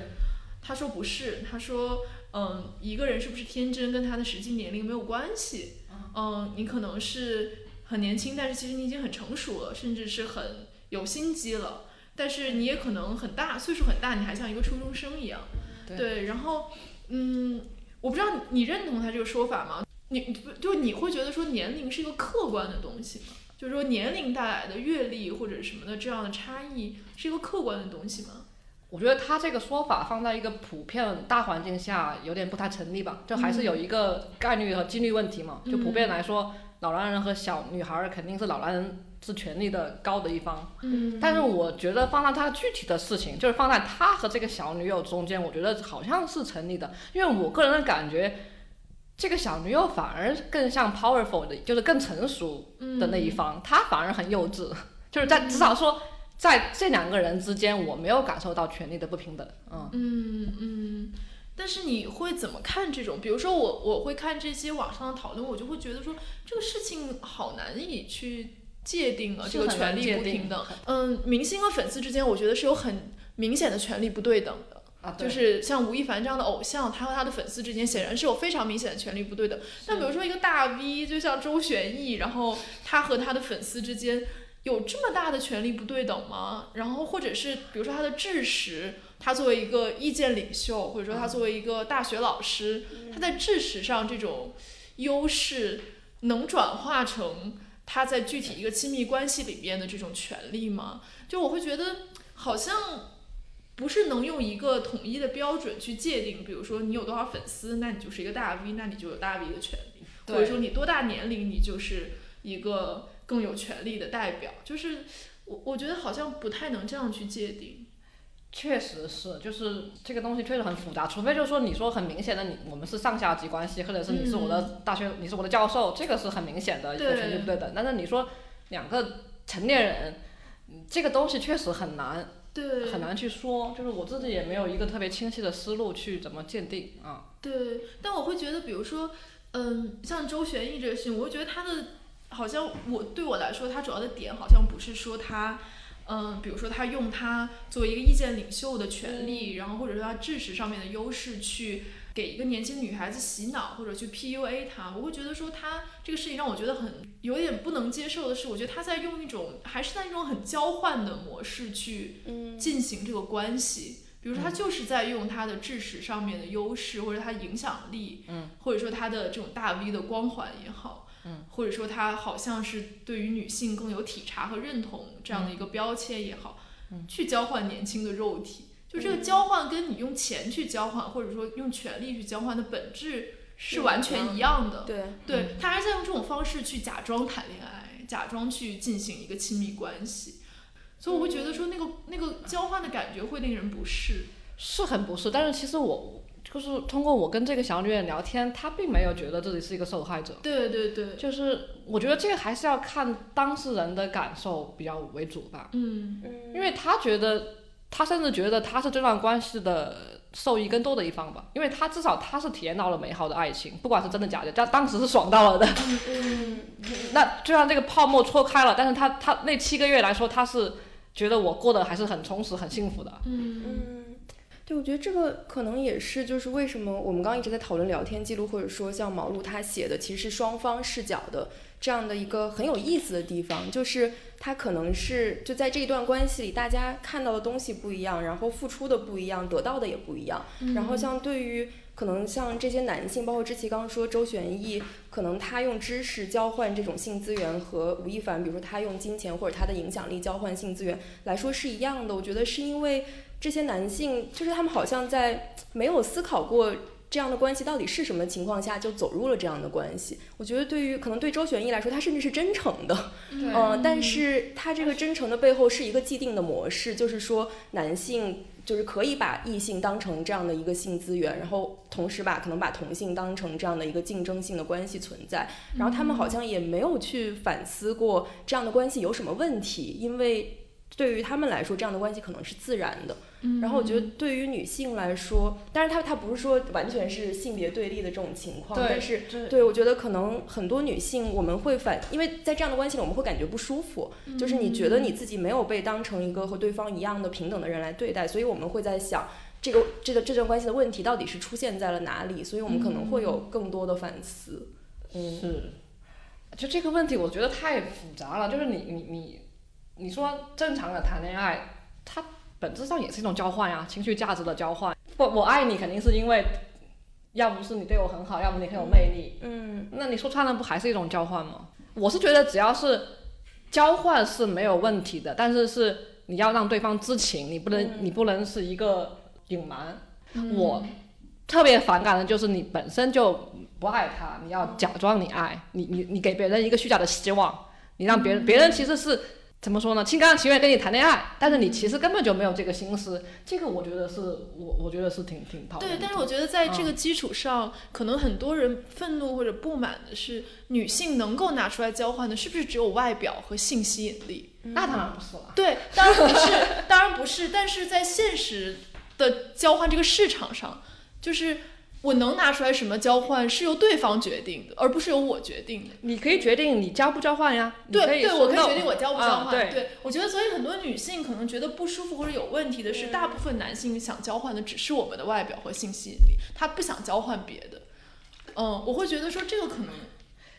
他说不是，他说，嗯，一个人是不是天真跟他的实际年龄没有关系。嗯，你可能是很年轻，但是其实你已经很成熟了，甚至是很有心机了。但是你也可能很大，岁数很大，你还像一个初中生一样。对，然后，嗯。我不知道你认同他这个说法吗？你就你会觉得说年龄是一个客观的东西吗？就是说年龄带来的阅历或者什么的这样的差异是一个客观的东西吗？我觉得他这个说法放在一个普遍大环境下有点不太成立吧，就还是有一个概率和几率问题嘛。就普遍来说，老男人和小女孩肯定是老男人是权力的高的一方。嗯。但是我觉得放在他具体的事情，就是放在他和这个小女友中间，我觉得好像是成立的。因为我个人的感觉，这个小女友反而更像 powerful 的，就是更成熟的那一方，他反而很幼稚，就是在至少说。在这两个人之间，我没有感受到权力的不平等。嗯嗯嗯，但是你会怎么看这种？比如说我我会看这些网上的讨论，我就会觉得说这个事情好难以去界定了，这个权利不平等。嗯，明星和粉丝之间，我觉得是有很明显的权利不对等的。啊，就是像吴亦凡这样的偶像，他和他的粉丝之间显然是有非常明显的权利不对等。那比如说一个大 V，就像周旋逸，然后他和他的粉丝之间。有这么大的权利不对等吗？然后或者是比如说他的知识，他作为一个意见领袖，或者说他作为一个大学老师，他在知识上这种优势能转化成他在具体一个亲密关系里边的这种权利吗？就我会觉得好像不是能用一个统一的标准去界定。比如说你有多少粉丝，那你就是一个大 V，那你就有大 V 的权利；或者说你多大年龄，你就是一个。更有权利的代表，就是我，我觉得好像不太能这样去界定。确实是，就是这个东西确实很复杂，除非就是说你说很明显的，你我们是上下级关系，或者是你是我的大学，你是我的教授，这个是很明显的一个权力不对等。但是你说两个成年人，这个东西确实很难，对，很难去说。就是我自己也没有一个特别清晰的思路去怎么鉴定啊。对，但我会觉得，比如说，嗯，像周旋逸这个事情，我会觉得他的。好像我对我来说，他主要的点好像不是说他，嗯，比如说他用他作为一个意见领袖的权利，然后或者说他知识上面的优势去给一个年轻女孩子洗脑或者去 PUA 她。我会觉得说他这个事情让我觉得很有点不能接受的是，我觉得他在用一种还是在一种很交换的模式去进行这个关系。比如说他就是在用他的知识上面的优势，或者他影响力，嗯或者说他的这种大 V 的光环也好。或者说他好像是对于女性更有体察和认同这样的一个标签也好，去交换年轻的肉体，就这个交换跟你用钱去交换，或者说用权力去交换的本质是完全一样的。对，对他还是在用这种方式去假装谈恋爱，假装去进行一个亲密关系，所以我会觉得说那个那个交换的感觉会令人不适，是很不适。但是其实我。就是通过我跟这个小女人聊天，她并没有觉得自己是一个受害者。对对对，就是我觉得这个还是要看当事人的感受比较为主吧。嗯因为她觉得，她甚至觉得她是这段关系的受益更多的一方吧，因为她至少她是体验到了美好的爱情，不管是真的假的，但当时是爽到了的。嗯 那就像这个泡沫戳开了，但是她她那七个月来说，她是觉得我过得还是很充实、很幸福的。嗯嗯。对，我觉得这个可能也是，就是为什么我们刚刚一直在讨论聊天记录，或者说像毛路他写的，其实是双方视角的这样的一个很有意思的地方，就是他可能是就在这一段关系里，大家看到的东西不一样，然后付出的不一样，得到的也不一样。然后像对于可能像这些男性，包括之前刚刚说周旋逸，可能他用知识交换这种性资源，和吴亦凡，比如说他用金钱或者他的影响力交换性资源来说是一样的。我觉得是因为。这些男性就是他们好像在没有思考过这样的关系到底是什么情况下就走入了这样的关系。我觉得对于可能对周旋义来说，他甚至是真诚的，对嗯，但是他这个真诚的背后是一个既定的模式，就是说男性就是可以把异性当成这样的一个性资源，然后同时把可能把同性当成这样的一个竞争性的关系存在，然后他们好像也没有去反思过这样的关系有什么问题，因为对于他们来说，这样的关系可能是自然的。然后我觉得对于女性来说，但是她她不是说完全是性别对立的这种情况，但是对我觉得可能很多女性我们会反，因为在这样的关系里我们会感觉不舒服，就是你觉得你自己没有被当成一个和对方一样的平等的人来对待，所以我们会在想这个这个这段关系的问题到底是出现在了哪里，所以我们可能会有更多的反思。嗯，是，就这个问题，我觉得太复杂了。就是你你你你说正常的谈恋爱，它本质上也是一种交换呀，情绪价值的交换。我我爱你，肯定是因为，要不是你对我很好，要不你很有魅力。嗯，那你说穿了，不还是一种交换吗？我是觉得只要是交换是没有问题的，但是是你要让对方知情，你不能、你不能是一个隐瞒。我特别反感的就是你本身就不爱他，你要假装你爱，你你你给别人一个虚假的希望，你让别人、别人其实是怎么说呢？心甘情愿跟你谈恋爱，但是你其实根本就没有这个心思，这个我觉得是我我觉得是挺挺讨厌的。对，但是我觉得在这个基础上，可能很多人愤怒或者不满的是，女性能够拿出来交换的，是不是只有外表和性吸引力？那当然不是了。对，当然不是，当然不是。但是在现实的交换这个市场上，就是我能拿出来什么交换，是由对方决定的，而不是由我决定的。你可以决定你交不交换呀，对对，我可以决定我交不交啊换。对我觉得，所以很多女性可能觉得不舒服或者有问题的是，大部分男性想交换的只是我们的外表和性吸引力，他不想交换别的。嗯，我会觉得说这个可能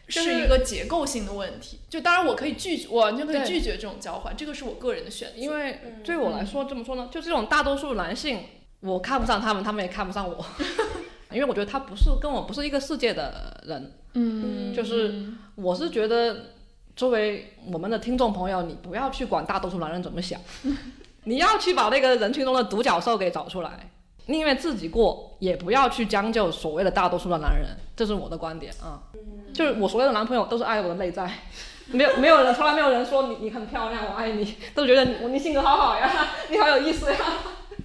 是是一个结构性的问题。就当然我可以拒绝，我完全可以拒绝这种交换，这个是我个人的选择。因为对我来说，怎么说呢，就这种大多数男性，我看不上他们，他们也看不上我，因为我觉得他不是跟我不是一个世界的人。嗯，就是我是觉得，作为我们的听众朋友，你不要去管大多数男人怎么想，你要去把那个人群中的独角兽给找出来，宁愿自己过，也不要去将就所谓的大多数的男人，这是我的观点啊。就是我所有的男朋友都是爱我的内在，没有没有人从来没有人说你你很漂亮，我爱你，都觉得你你性格好好呀，你好有意思呀。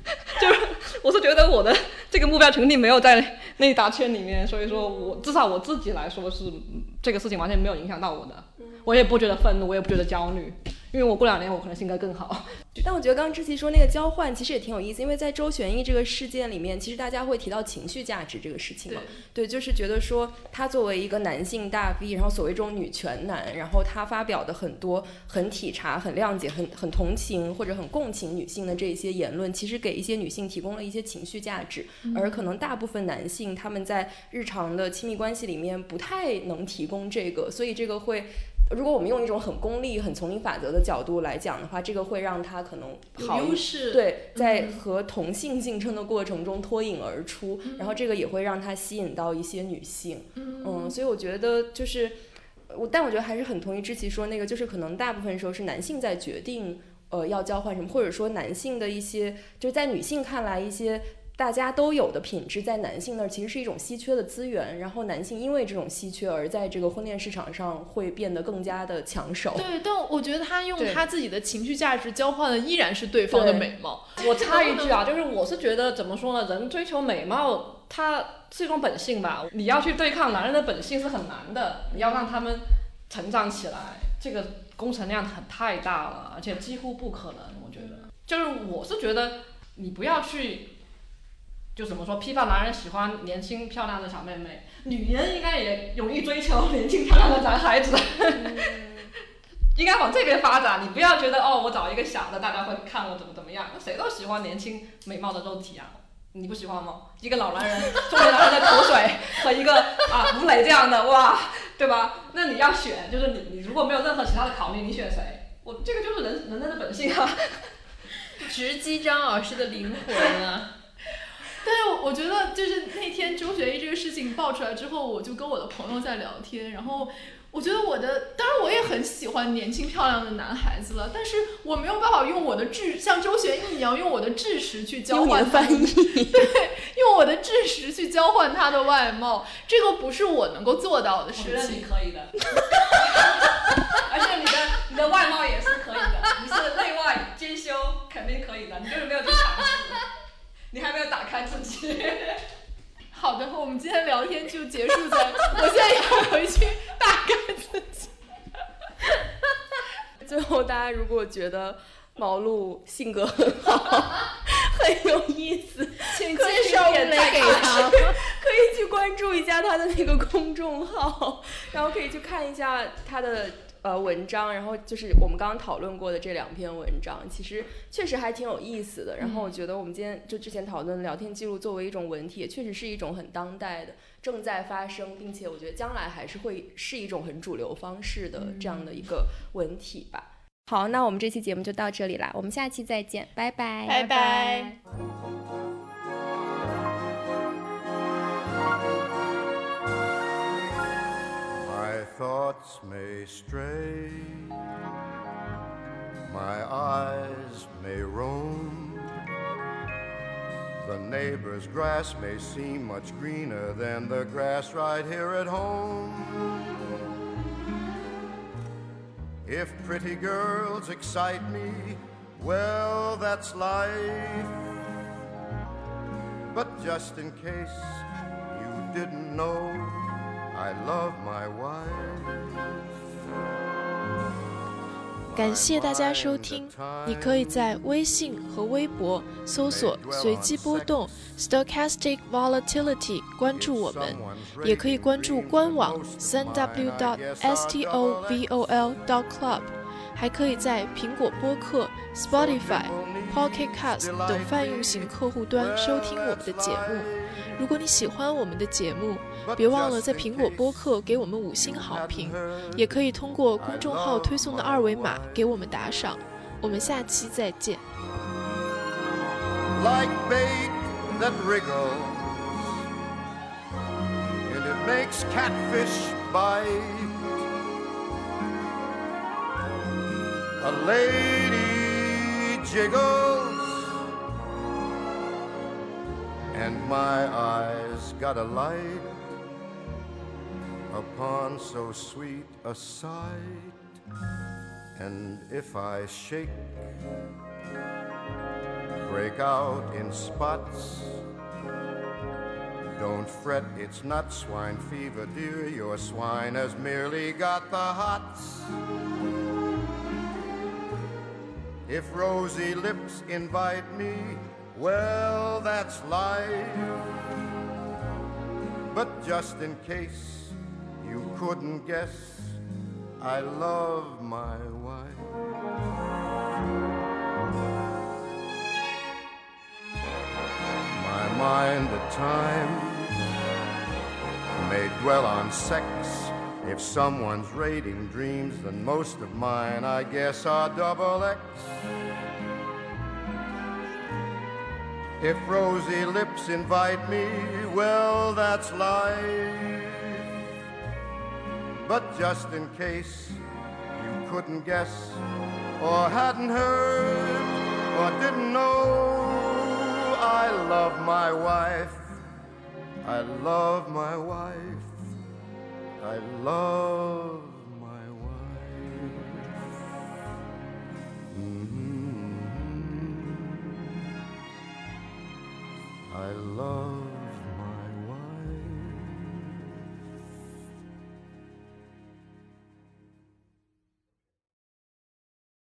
就是我是觉得我的这个目标群体没有在那一大圈里面，所以说我至少我自己来说是嗯这个事情完全没有影响到我的，我也不觉得愤怒，我也不觉得焦虑，因为我过两年我可能性格更好。但我觉得刚刚志奇说那个交换其实也挺有意思，因为在周旋义这个事件里面，其实大家会提到情绪价值这个事情嘛。对，就是觉得说他作为一个男性大 V，然后所谓这种女权男，然后他发表的很多很体察、很谅解、很很同情或者很共情女性的这些言论，其实给一些女性提供了一些情绪价值，而可能大部分男性他们在日常的亲密关系里面不太能提供这个，所以这个会。如果我们用一种很功利、很丛林法则的角度来讲的话，这个会让他可能好一优势。对，在和同性竞争的过程中脱颖而出，然后这个也会让他吸引到一些女性。嗯，所以我觉得就是我，但我觉得还是很同意知琪说那个，就是可能大部分时候是男性在决定呃要交换什么，或者说男性的一些就是在女性看来一些。大家都有的品质，在男性那儿其实是一种稀缺的资源，然后男性因为这种稀缺而在这个婚恋市场上会变得更加的抢手。对，但我觉得他用他自己的情绪价值交换的依然是对方的美貌。我插一句啊，就是我是觉得怎么说呢，人追求美貌，它是一种本性吧。你要去对抗男人的本性是很难的，你要让他们成长起来，这个工程量很太大了，而且几乎不可能。我觉得，就是我是觉得你不要去，就怎么说，批判男人喜欢年轻漂亮的小妹妹，女人应该也勇于追求年轻漂亮的男孩子。应该往这边发展，你不要觉得哦，我找一个小的，大家会看我怎么怎么样，谁都喜欢年轻美貌的肉体啊，你不喜欢吗？一个老男人，中年男人的口水和一个啊吴磊这样的，哇，对吧？那你要选，就是你你如果没有任何其他的考虑，你选谁？我这个就是人人类的本性啊。直击张老师的灵魂啊！但是我觉得，就是那天周学义这个事情爆出来之后，我就跟我的朋友在聊天，然后我觉得我的，当然我也很喜欢年轻漂亮的男孩子了，但是我没有办法用我的智，像周学义一样用我的智识去交换他们翻译，用用我的智识去交换他的外貌，这个不是我能够做到的事情。可以的，而且你的你的外貌也是你还没有打开自己。好的，我们今天聊天就结束在，我现在要回去打开自己。最后，大家如果觉得毛露性格很好，很有意思，请介绍点给他可。以去关注一下他的那个公众号，然后可以去看一下他的呃文章，然后就是我们刚刚讨论过的这两篇文章，其实确实还挺有意思的。然后我觉得我们今天就之前讨论的聊天记录作为一种文体，也确实是一种很当代的、正在发生，并且我觉得将来还是会是一种很主流方式的这样的一个文体吧。好，那我们这期节目就到这里啦，我们下期再见，拜拜，拜拜。Thoughts may stray, my eyes may roam. The neighbor's grass may seem much greener than the grass right here at home. If pretty girls excite me, well, that's life. But just in case you didn't know, I love my wife. 感谢大家收听，你可以在微信和微博搜索“随机波动 ”（Stochastic Volatility） 关注我们，也可以关注官网三 w dot s t o v o l dot club，还可以在苹果播客、Spotify、Pocket Cast 等泛用型客户端收听我们的节目。如果你喜欢我们的节目，别忘了在苹果播客给我们五星好评，也可以通过公众号推送的二维码给我们打赏。我们下期再见。like bait that wriggles, and it makes catfish bite. A lady jiggles, and my eyes got a light upon so sweet a sight. And if I shake break out in spots. Don't fret, it's not swine fever, dear. Your swine has merely got the hots. If rosy lips invite me, well, that's life. But just in case you couldn't guess, I love my wife. My mind at times may dwell on sex. If someone's rating dreams, then most of mine, I guess, are double X. If rosy lips invite me, well, that's life. But just in case you couldn't guess, or hadn't heard, or didn't know, I love my wife. I love my wife. I love I love